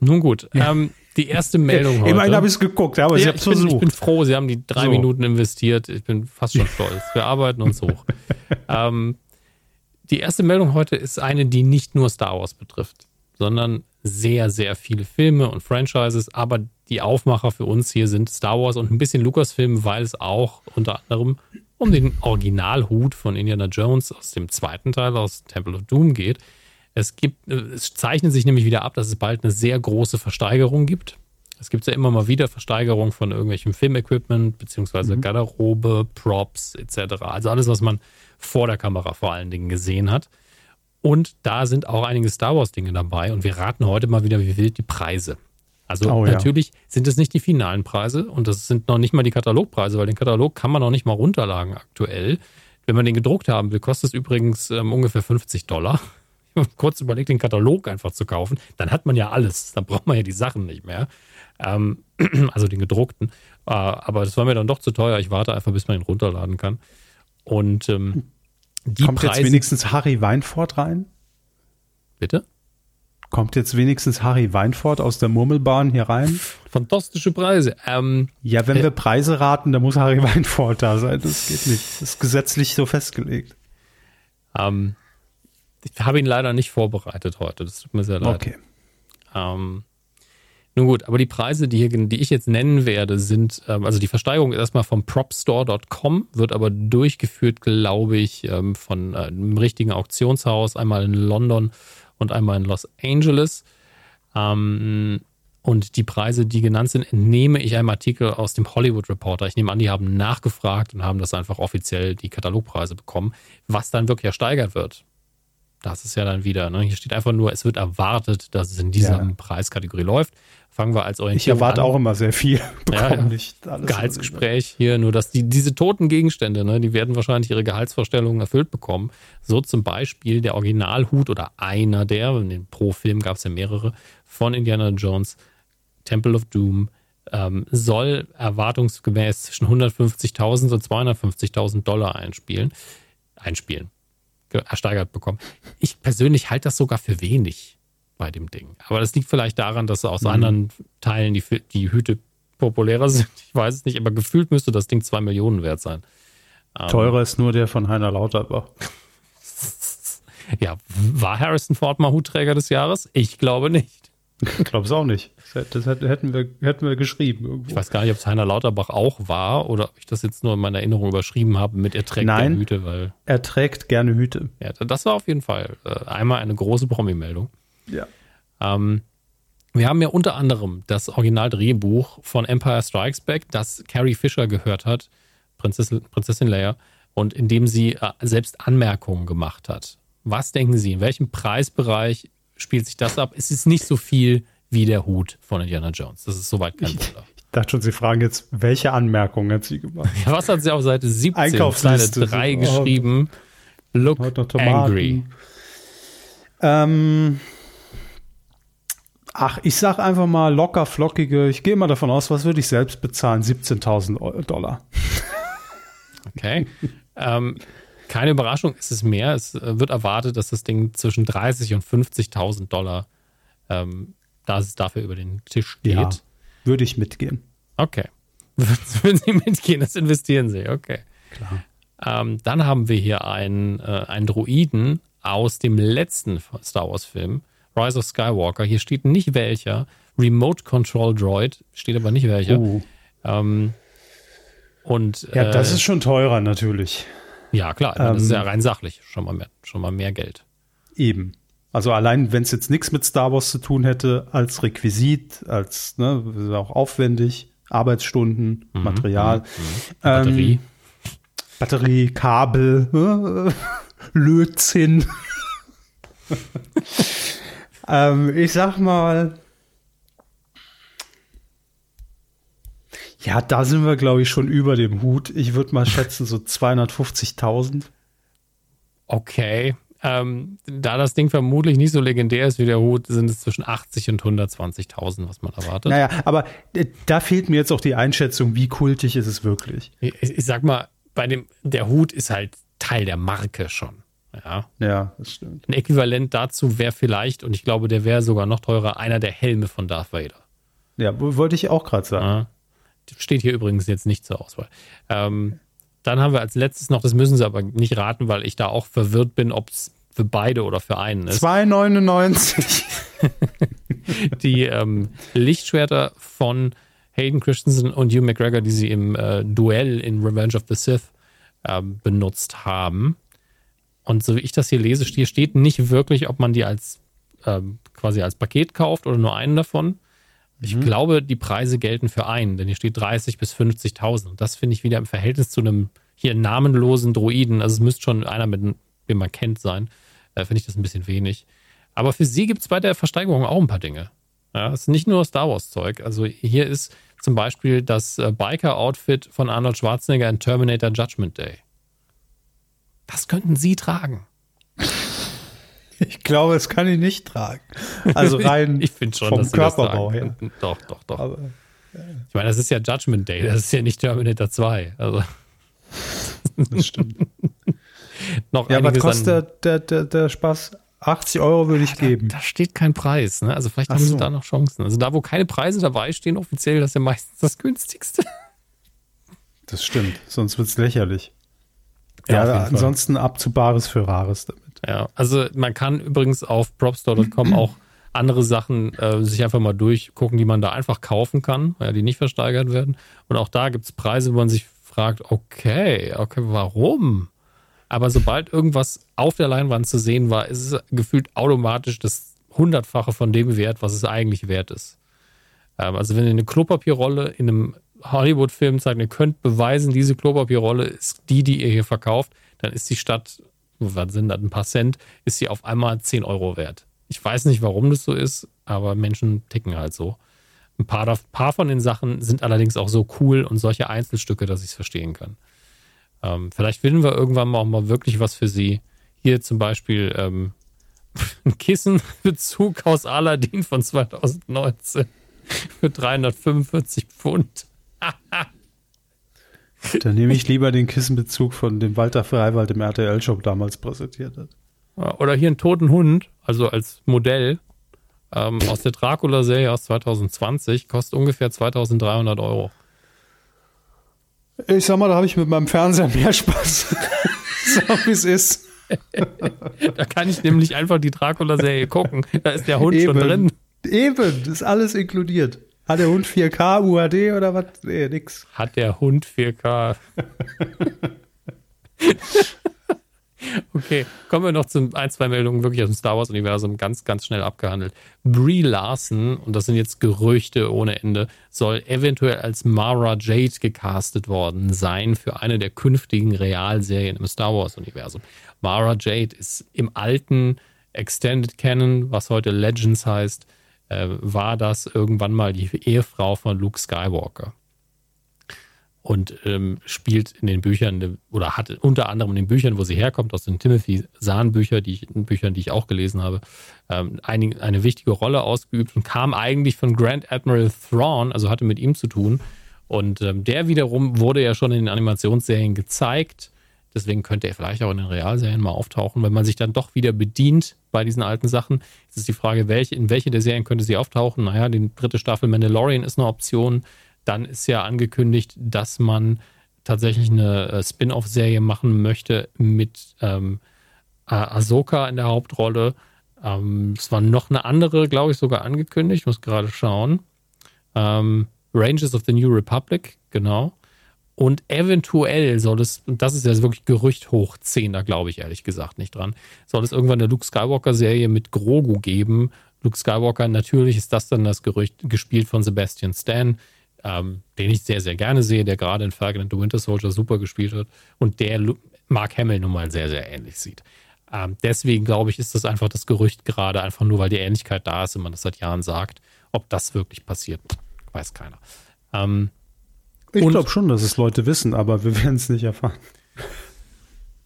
Nun gut, ja. ähm, die erste Meldung heute. Immerhin habe ich es geguckt, aber ja, ich, bin, ich bin froh, Sie haben die drei so. Minuten investiert. Ich bin fast schon stolz. Wir arbeiten uns hoch. ähm, die erste Meldung heute ist eine, die nicht nur Star Wars betrifft, sondern sehr, sehr viele Filme und Franchises. Aber die Aufmacher für uns hier sind Star Wars und ein bisschen Lucasfilm, weil es auch unter anderem um den Originalhut von Indiana Jones aus dem zweiten Teil aus Temple of Doom geht. Es gibt, es zeichnet sich nämlich wieder ab, dass es bald eine sehr große Versteigerung gibt. Es gibt ja immer mal wieder Versteigerungen von irgendwelchem Filmequipment, beziehungsweise mhm. Garderobe, Props etc. Also alles, was man vor der Kamera vor allen Dingen gesehen hat. Und da sind auch einige Star Wars-Dinge dabei. Und wir raten heute mal wieder, wie wild die Preise. Also oh, natürlich ja. sind es nicht die finalen Preise und das sind noch nicht mal die Katalogpreise, weil den Katalog kann man noch nicht mal runterladen aktuell. Wenn man den gedruckt haben will, kostet es übrigens ähm, ungefähr 50 Dollar. Kurz überlegt, den Katalog einfach zu kaufen, dann hat man ja alles. Dann braucht man ja die Sachen nicht mehr. Ähm, also den gedruckten. Äh, aber das war mir dann doch zu teuer. Ich warte einfach, bis man ihn runterladen kann. Und ähm, die Kommt Preise, jetzt wenigstens Harry Weinfurt rein? Bitte? Kommt jetzt wenigstens Harry Weinfurt aus der Murmelbahn hier rein? Fantastische Preise. Ähm, ja, wenn äh, wir Preise raten, dann muss Harry Weinfurt da sein. Das geht nicht. Das ist gesetzlich so festgelegt. Ähm, ich habe ihn leider nicht vorbereitet heute. Das tut mir sehr leid. Okay. Ähm, nun gut, aber die Preise, die, hier, die ich jetzt nennen werde, sind, ähm, also die Versteigerung ist erstmal vom propstore.com, wird aber durchgeführt, glaube ich, ähm, von äh, einem richtigen Auktionshaus, einmal in London und einmal in Los Angeles. Ähm, Und die Preise, die genannt sind, entnehme ich einem Artikel aus dem Hollywood Reporter. Ich nehme an, die haben nachgefragt und haben das einfach offiziell die Katalogpreise bekommen, was dann wirklich ersteigert wird. Das ist ja dann wieder, ne? hier steht einfach nur, es wird erwartet, dass es in dieser ja. Preiskategorie läuft. Fangen wir als Orientierung Ich erwarte an. auch immer sehr viel. Ja, ja. Nicht alles Gehaltsgespräch hier, nur dass die, diese toten Gegenstände, ne, die werden wahrscheinlich ihre Gehaltsvorstellungen erfüllt bekommen. So zum Beispiel der Originalhut oder einer der, in dem Pro-Film gab es ja mehrere, von Indiana Jones, Temple of Doom, ähm, soll erwartungsgemäß zwischen 150.000 und 250.000 Dollar einspielen. Einspielen ersteigert bekommen. Ich persönlich halte das sogar für wenig bei dem Ding. Aber das liegt vielleicht daran, dass aus mhm. anderen Teilen die, die Hüte populärer sind. Ich weiß es nicht, aber gefühlt müsste das Ding zwei Millionen wert sein. Ähm, Teurer ist nur der von Heiner Lauterbach. ja, war Harrison Ford mal Hutträger des Jahres? Ich glaube nicht. Ich glaube es auch nicht. Das hätten wir, hätten wir geschrieben. Irgendwo. Ich weiß gar nicht, ob es Heiner Lauterbach auch war oder ob ich das jetzt nur in meiner Erinnerung überschrieben habe mit er trägt Nein, gerne Hüte, weil. Er trägt gerne Hüte. Ja, das war auf jeden Fall äh, einmal eine große Promi-Meldung. Ja. Ähm, wir haben ja unter anderem das Originaldrehbuch von Empire Strikes Back, das Carrie Fisher gehört hat, Prinzessin, Prinzessin Leia, und in dem sie äh, selbst Anmerkungen gemacht hat. Was denken Sie, in welchem Preisbereich spielt sich das ab. Es ist nicht so viel wie der Hut von Indiana Jones. Das ist soweit kein Wunder. Ich dachte schon, Sie fragen jetzt, welche Anmerkungen hat sie gemacht? Ja, was hat sie auf Seite 17, Seite 3 so, geschrieben? Look angry. Ähm, ach, ich sag einfach mal locker flockige, ich gehe mal davon aus, was würde ich selbst bezahlen? 17.000 Dollar. Okay. ähm, keine Überraschung, ist es mehr. Es äh, wird erwartet, dass das Ding zwischen 30 und 50.000 Dollar, ähm, da es dafür über den Tisch geht. Ja, würde ich mitgehen. Okay. Würden Sie mitgehen, das investieren Sie, okay. Klar. Ähm, dann haben wir hier einen, äh, einen Droiden aus dem letzten Star Wars-Film, Rise of Skywalker. Hier steht nicht welcher. Remote Control Droid, steht aber nicht welcher. Uh. Ähm, und, ja, das äh, ist schon teurer natürlich. Ja, klar, ähm, das ist ja rein sachlich schon mal mehr, schon mal mehr Geld. Eben. Also allein, wenn es jetzt nichts mit Star Wars zu tun hätte, als Requisit, als ne, auch aufwendig, Arbeitsstunden, mhm, Material, mhm, mhm. Batterie, ähm, Batterie, Kabel, Lötzinn. ähm, ich sag mal, Ja, da sind wir, glaube ich, schon über dem Hut. Ich würde mal schätzen, so 250.000. Okay. Ähm, da das Ding vermutlich nicht so legendär ist wie der Hut, sind es zwischen 80 und 120.000, was man erwartet. Naja, aber äh, da fehlt mir jetzt auch die Einschätzung, wie kultig ist es wirklich. Ich, ich sag mal, bei dem, der Hut ist halt Teil der Marke schon. Ja, ja das stimmt. Ein Äquivalent dazu wäre vielleicht, und ich glaube, der wäre sogar noch teurer, einer der Helme von Darth Vader. Ja, wollte ich auch gerade sagen. Ja. Steht hier übrigens jetzt nicht zur Auswahl. Ähm, dann haben wir als letztes noch, das müssen Sie aber nicht raten, weil ich da auch verwirrt bin, ob es für beide oder für einen ist. 2,99. die ähm, Lichtschwerter von Hayden Christensen und Hugh McGregor, die sie im äh, Duell in Revenge of the Sith ähm, benutzt haben. Und so wie ich das hier lese, hier steht nicht wirklich, ob man die als ähm, quasi als Paket kauft oder nur einen davon. Ich mhm. glaube, die Preise gelten für einen, denn hier steht 30 bis 50.000. Das finde ich wieder im Verhältnis zu einem hier namenlosen Droiden, also es müsste schon einer, mit dem man kennt, sein, äh, finde ich das ein bisschen wenig. Aber für sie gibt es bei der Versteigerung auch ein paar Dinge. Ja, es ist nicht nur Star Wars-Zeug. Also hier ist zum Beispiel das äh, Biker-Outfit von Arnold Schwarzenegger in Terminator Judgment Day. Das könnten Sie tragen. Ich glaube, das kann ich nicht tragen. Also rein ich schon, vom Körperbau her. Doch, doch, doch. Aber, ja. Ich meine, das ist ja Judgment Day, das ist ja nicht Terminator 2. Also. Das stimmt. Noch ja, was kostet der, der, der Spaß? 80 Euro würde ich da, geben. Da steht kein Preis. Ne? Also vielleicht Ach haben so. sie da noch Chancen. Also da, wo keine Preise dabei stehen, offiziell, das ist ja meistens das günstigste. Das stimmt, sonst wird es lächerlich. Ja, ja ansonsten abzubares für Rares damit. Ja, also man kann übrigens auf propstore.com auch andere Sachen äh, sich einfach mal durchgucken, die man da einfach kaufen kann, ja, die nicht versteigert werden. Und auch da gibt es Preise, wo man sich fragt, okay, okay, warum? Aber sobald irgendwas auf der Leinwand zu sehen war, ist es gefühlt automatisch das Hundertfache von dem wert, was es eigentlich wert ist. Ähm, also wenn ihr eine Klopapierrolle in einem Hollywood-Film zeigt, ihr könnt beweisen, diese Klopapierrolle ist die, die ihr hier verkauft, dann ist die Stadt, was sind das, ein paar Cent, ist sie auf einmal 10 Euro wert. Ich weiß nicht, warum das so ist, aber Menschen ticken halt so. Ein paar, paar von den Sachen sind allerdings auch so cool und solche Einzelstücke, dass ich es verstehen kann. Ähm, vielleicht finden wir irgendwann mal auch mal wirklich was für sie. Hier zum Beispiel ähm, ein Kissenbezug aus Aladdin von 2019 für 345 Pfund. Dann nehme ich lieber den Kissenbezug von dem Walter Freiwald im RTL-Shop damals präsentiert hat. Oder hier einen toten Hund, also als Modell ähm, aus der Dracula-Serie aus 2020, kostet ungefähr 2300 Euro. Ich sag mal, da habe ich mit meinem Fernseher mehr Spaß. so wie es ist. da kann ich nämlich einfach die Dracula-Serie gucken. Da ist der Hund Eben. schon drin. Eben, ist alles inkludiert. Hat der Hund 4K, UHD oder was? Nee, nix. Hat der Hund 4K? okay, kommen wir noch zu ein, zwei Meldungen wirklich aus dem Star Wars-Universum, ganz, ganz schnell abgehandelt. Brie Larson, und das sind jetzt Gerüchte ohne Ende, soll eventuell als Mara Jade gecastet worden sein für eine der künftigen Realserien im Star Wars-Universum. Mara Jade ist im alten Extended Canon, was heute Legends heißt, äh, war das irgendwann mal die Ehefrau von Luke Skywalker und ähm, spielt in den Büchern oder hat unter anderem in den Büchern, wo sie herkommt, aus den Timothy Zahn Bücher, die ich, Büchern, die ich auch gelesen habe, ähm, eine, eine wichtige Rolle ausgeübt und kam eigentlich von Grand Admiral Thrawn, also hatte mit ihm zu tun. Und ähm, der wiederum wurde ja schon in den Animationsserien gezeigt. Deswegen könnte er vielleicht auch in den Realserien mal auftauchen. Wenn man sich dann doch wieder bedient bei diesen alten Sachen, ist es die Frage, welche, in welche der Serien könnte sie auftauchen? Naja, die dritte Staffel Mandalorian ist eine Option. Dann ist ja angekündigt, dass man tatsächlich eine äh, Spin-off-Serie machen möchte mit ähm, Ahsoka in der Hauptrolle. Ähm, es war noch eine andere, glaube ich, sogar angekündigt. Ich muss gerade schauen. Ähm, Rangers of the New Republic, genau. Und eventuell soll es, und das ist ja wirklich Gerücht hoch 10, da glaube ich ehrlich gesagt nicht dran, soll es irgendwann eine Luke Skywalker-Serie mit Grogu geben. Luke Skywalker, natürlich ist das dann das Gerücht, gespielt von Sebastian Stan ähm, den ich sehr, sehr gerne sehe, der gerade in Falcon and the Winter Soldier super gespielt hat und der Mark Hamill nun mal sehr, sehr ähnlich sieht. Ähm, deswegen glaube ich, ist das einfach das Gerücht gerade, einfach nur weil die Ähnlichkeit da ist und man das seit Jahren sagt. Ob das wirklich passiert, weiß keiner. Ähm, ich glaube schon, dass es Leute wissen, aber wir werden es nicht erfahren.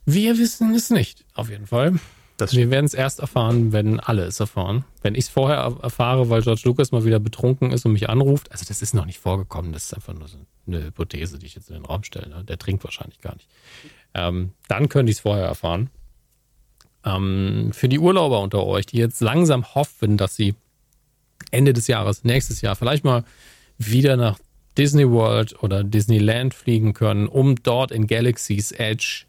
Wir wissen es nicht, auf jeden Fall. Das wir werden es erst erfahren, wenn alle es erfahren. Wenn ich es vorher erfahre, weil George Lucas mal wieder betrunken ist und mich anruft, also das ist noch nicht vorgekommen, das ist einfach nur so eine Hypothese, die ich jetzt in den Raum stelle. Ne? Der trinkt wahrscheinlich gar nicht. Ähm, dann könnte ich es vorher erfahren. Ähm, für die Urlauber unter euch, die jetzt langsam hoffen, dass sie Ende des Jahres, nächstes Jahr, vielleicht mal wieder nach Disney World oder Disneyland fliegen können, um dort in Galaxy's Edge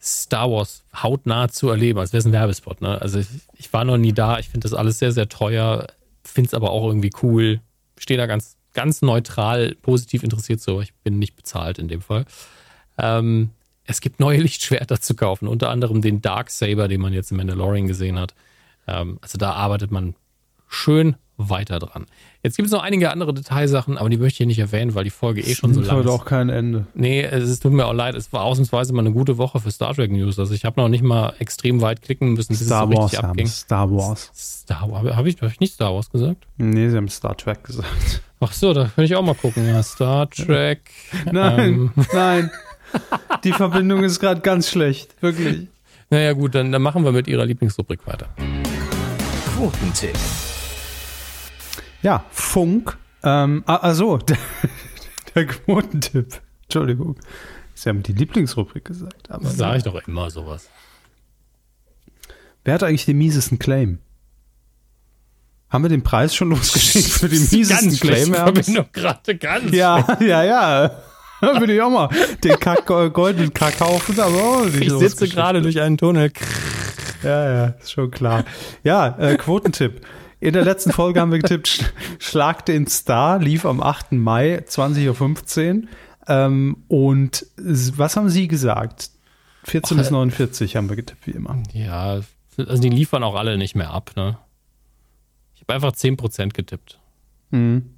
Star Wars hautnah zu erleben, als wäre es ein Werbespot. Ne? Also ich, ich, war noch nie da, ich finde das alles sehr, sehr teuer, finde es aber auch irgendwie cool, stehe da ganz, ganz neutral, positiv interessiert so, ich bin nicht bezahlt in dem Fall. Ähm, es gibt neue Lichtschwerter zu kaufen, unter anderem den Dark Saber, den man jetzt in Mandalorian gesehen hat. Ähm, also da arbeitet man schön weiter dran. Jetzt gibt es noch einige andere Detailsachen, aber die möchte ich hier nicht erwähnen, weil die Folge eh schon so lang ist. heute auch kein Ende. Nee, es tut mir auch leid. Es war ausnahmsweise mal eine gute Woche für Star Trek News. Also ich habe noch nicht mal extrem weit klicken müssen, bis Star es so richtig Wars abging. Star Wars. Star Wars. Habe ich, hab ich nicht Star Wars gesagt? Nee, sie haben Star Trek gesagt. Ach so, da kann ich auch mal gucken. Ja, Star Trek. nein, ähm. nein. Die Verbindung ist gerade ganz schlecht. Wirklich. Naja, gut, dann, dann machen wir mit Ihrer Lieblingsrubrik weiter. Quotentipp. Ja, Funk. Ähm, ah, also, der, der Quotentipp. Entschuldigung. Sie haben die Lieblingsrubrik gesagt. Aber das sage ich doch immer sowas. Wer hat eigentlich den miesesten Claim? Haben wir den Preis schon losgeschickt für den miesesten Claim? Verbindung gerade ganz. Ja, ja, ja. Da würde ich auch mal den Kack, goldenen Kack kaufen, aber Ich sitze gerade durch einen Tunnel. Ja, ja, ist schon klar. Ja, äh, Quotentipp. In der letzten Folge haben wir getippt, Schlag den Star, lief am 8. Mai, 20.15 Uhr. Ähm, und was haben Sie gesagt? 14 bis 49 haben wir getippt, wie immer. Ja, also die liefern auch alle nicht mehr ab, ne? Ich habe einfach 10% getippt. Hm.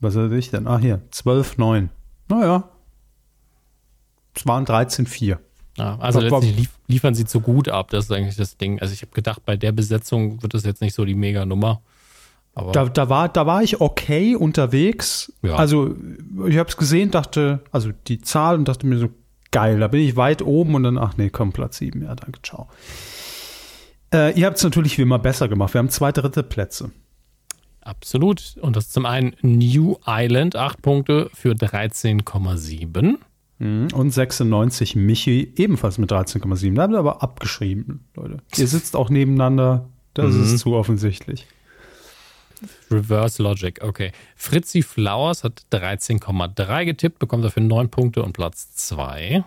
Was hatte ich denn? Ah, hier, 12,9. Naja. Es waren 13,4. Ja, also war, letztlich lief, liefern sie zu gut ab, das ist eigentlich das Ding. Also ich habe gedacht, bei der Besetzung wird das jetzt nicht so die Mega-Nummer. Da, da, war, da war ich okay unterwegs. Ja. Also ich habe es gesehen, dachte, also die Zahl und dachte mir so, geil, da bin ich weit oben und dann, ach nee, komm, Platz 7, ja, danke, ciao. Äh, ihr habt es natürlich wie immer besser gemacht. Wir haben zwei dritte Plätze. Absolut. Und das ist zum einen New Island, 8 Punkte für 13,7. Mhm. Und 96 Michi, ebenfalls mit 13,7. Da habt ihr aber abgeschrieben, Leute. Ihr sitzt auch nebeneinander, das mhm. ist zu offensichtlich. Reverse Logic, okay. Fritzi Flowers hat 13,3 getippt, bekommt dafür 9 Punkte und Platz 2.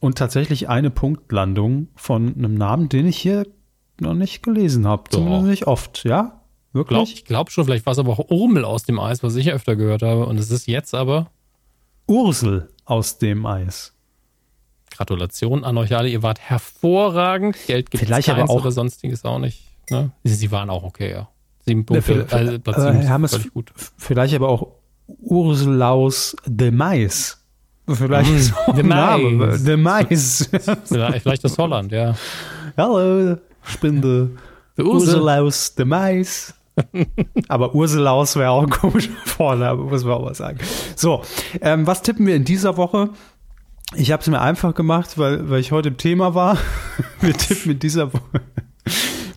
Und tatsächlich eine Punktlandung von einem Namen, den ich hier noch nicht gelesen habe. Zumindest nicht oft, ja? Wirklich? Glaub, ich glaube schon, vielleicht war es aber auch Urmel aus dem Eis, was ich öfter gehört habe. Und es ist jetzt aber Ursel aus dem Eis. Gratulation an euch alle, ihr wart hervorragend. Geld gibt es keins oder sonstiges auch nicht. Ne? Sie waren auch okay, ja. Sieben Punkte. Ja, also Platz sieben haben es gut. Vielleicht aber auch Ursulaus de Mais. Vielleicht mm, so de Mais. De Mais. Vielleicht das Holland, ja. Hallo, Spinde. Ursulaus de Mais. aber Ursulaus wäre auch ein komischer Vorname, muss man auch mal sagen. So, ähm, was tippen wir in dieser Woche? Ich habe es mir einfach gemacht, weil, weil ich heute im Thema war. wir tippen in dieser Woche.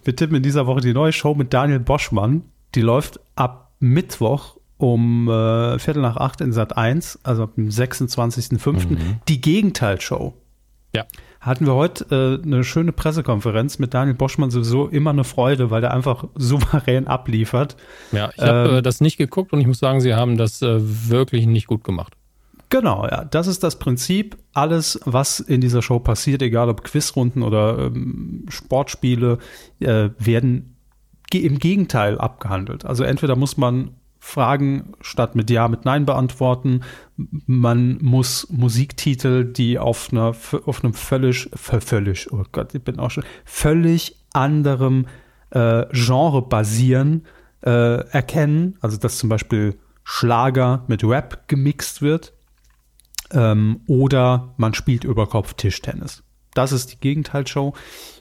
Wir tippen in dieser Woche die neue Show mit Daniel Boschmann. Die läuft ab Mittwoch um äh, Viertel nach acht in Sat 1, also ab dem 26.05. Mhm. Die Gegenteilshow. Ja. Hatten wir heute äh, eine schöne Pressekonferenz mit Daniel Boschmann sowieso immer eine Freude, weil der einfach souverän abliefert. Ja, ich habe ähm, äh, das nicht geguckt und ich muss sagen, sie haben das äh, wirklich nicht gut gemacht. Genau, ja. Das ist das Prinzip. Alles, was in dieser Show passiert, egal ob Quizrunden oder ähm, Sportspiele, äh, werden ge im Gegenteil abgehandelt. Also entweder muss man Fragen statt mit Ja, mit Nein beantworten. Man muss Musiktitel, die auf einer, auf einem völlig, völlig, oh Gott, ich bin auch schon, völlig anderem äh, Genre basieren, äh, erkennen. Also, dass zum Beispiel Schlager mit Rap gemixt wird ähm, oder man spielt über Kopf Tischtennis. Das ist die Gegenteilshow.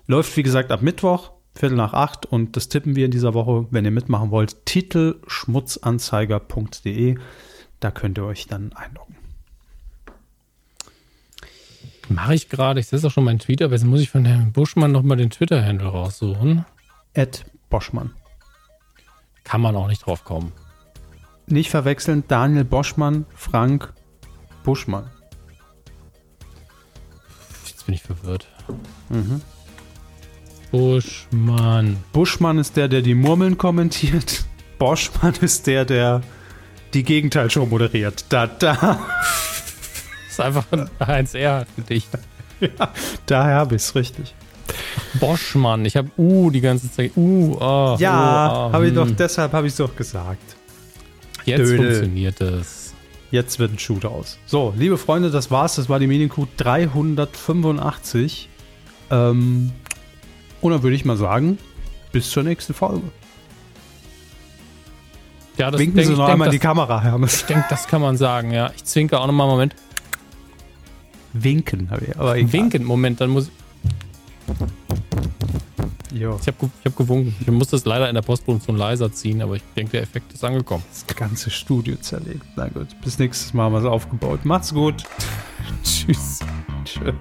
Läuft, wie gesagt, ab Mittwoch, Viertel nach acht und das tippen wir in dieser Woche, wenn ihr mitmachen wollt, titelschmutzanzeiger.de. Da könnt ihr euch dann einloggen. Mache ich gerade. Ich sehe auch schon meinen Twitter, aber jetzt muss ich von Herrn Buschmann nochmal den Twitter-Handle raussuchen. Ed Boschmann. Kann man auch nicht drauf kommen. Nicht verwechseln, Daniel Boschmann, Frank Buschmann. Jetzt bin ich verwirrt. Mhm. Buschmann. Buschmann ist der, der die Murmeln kommentiert. Boschmann ist der, der die Gegenteilshow moderiert. Da, da. Das ist einfach ein Heinz Erhardt Gedicht. Ja, daher habe ich es richtig. Boschmann, ich habe uh die ganze Zeit. Uh, oh, ja, oh, habe ich doch, hm. deshalb habe ich es doch gesagt. Jetzt Dödel. funktioniert es. Jetzt wird ein Shooter aus. So, liebe Freunde, das war's. Das war die Medienkuh 385. Ähm, und dann würde ich mal sagen, bis zur nächsten Folge. Ja, das Winken Sie noch einmal in die Kamera, Hermes. Ich denke, das kann man sagen, ja. Ich zwinke auch nochmal, Moment. Winken habe ich, aber egal. Winken, Moment, dann muss ich. Jo. Ich habe ich hab gewunken. Ich muss das leider in der Postproduktion leiser ziehen, aber ich denke, der Effekt ist angekommen. Das ganze Studio zerlegt. Na gut, bis nächstes Mal haben wir es aufgebaut. Macht's gut. Tschüss. Tschüss.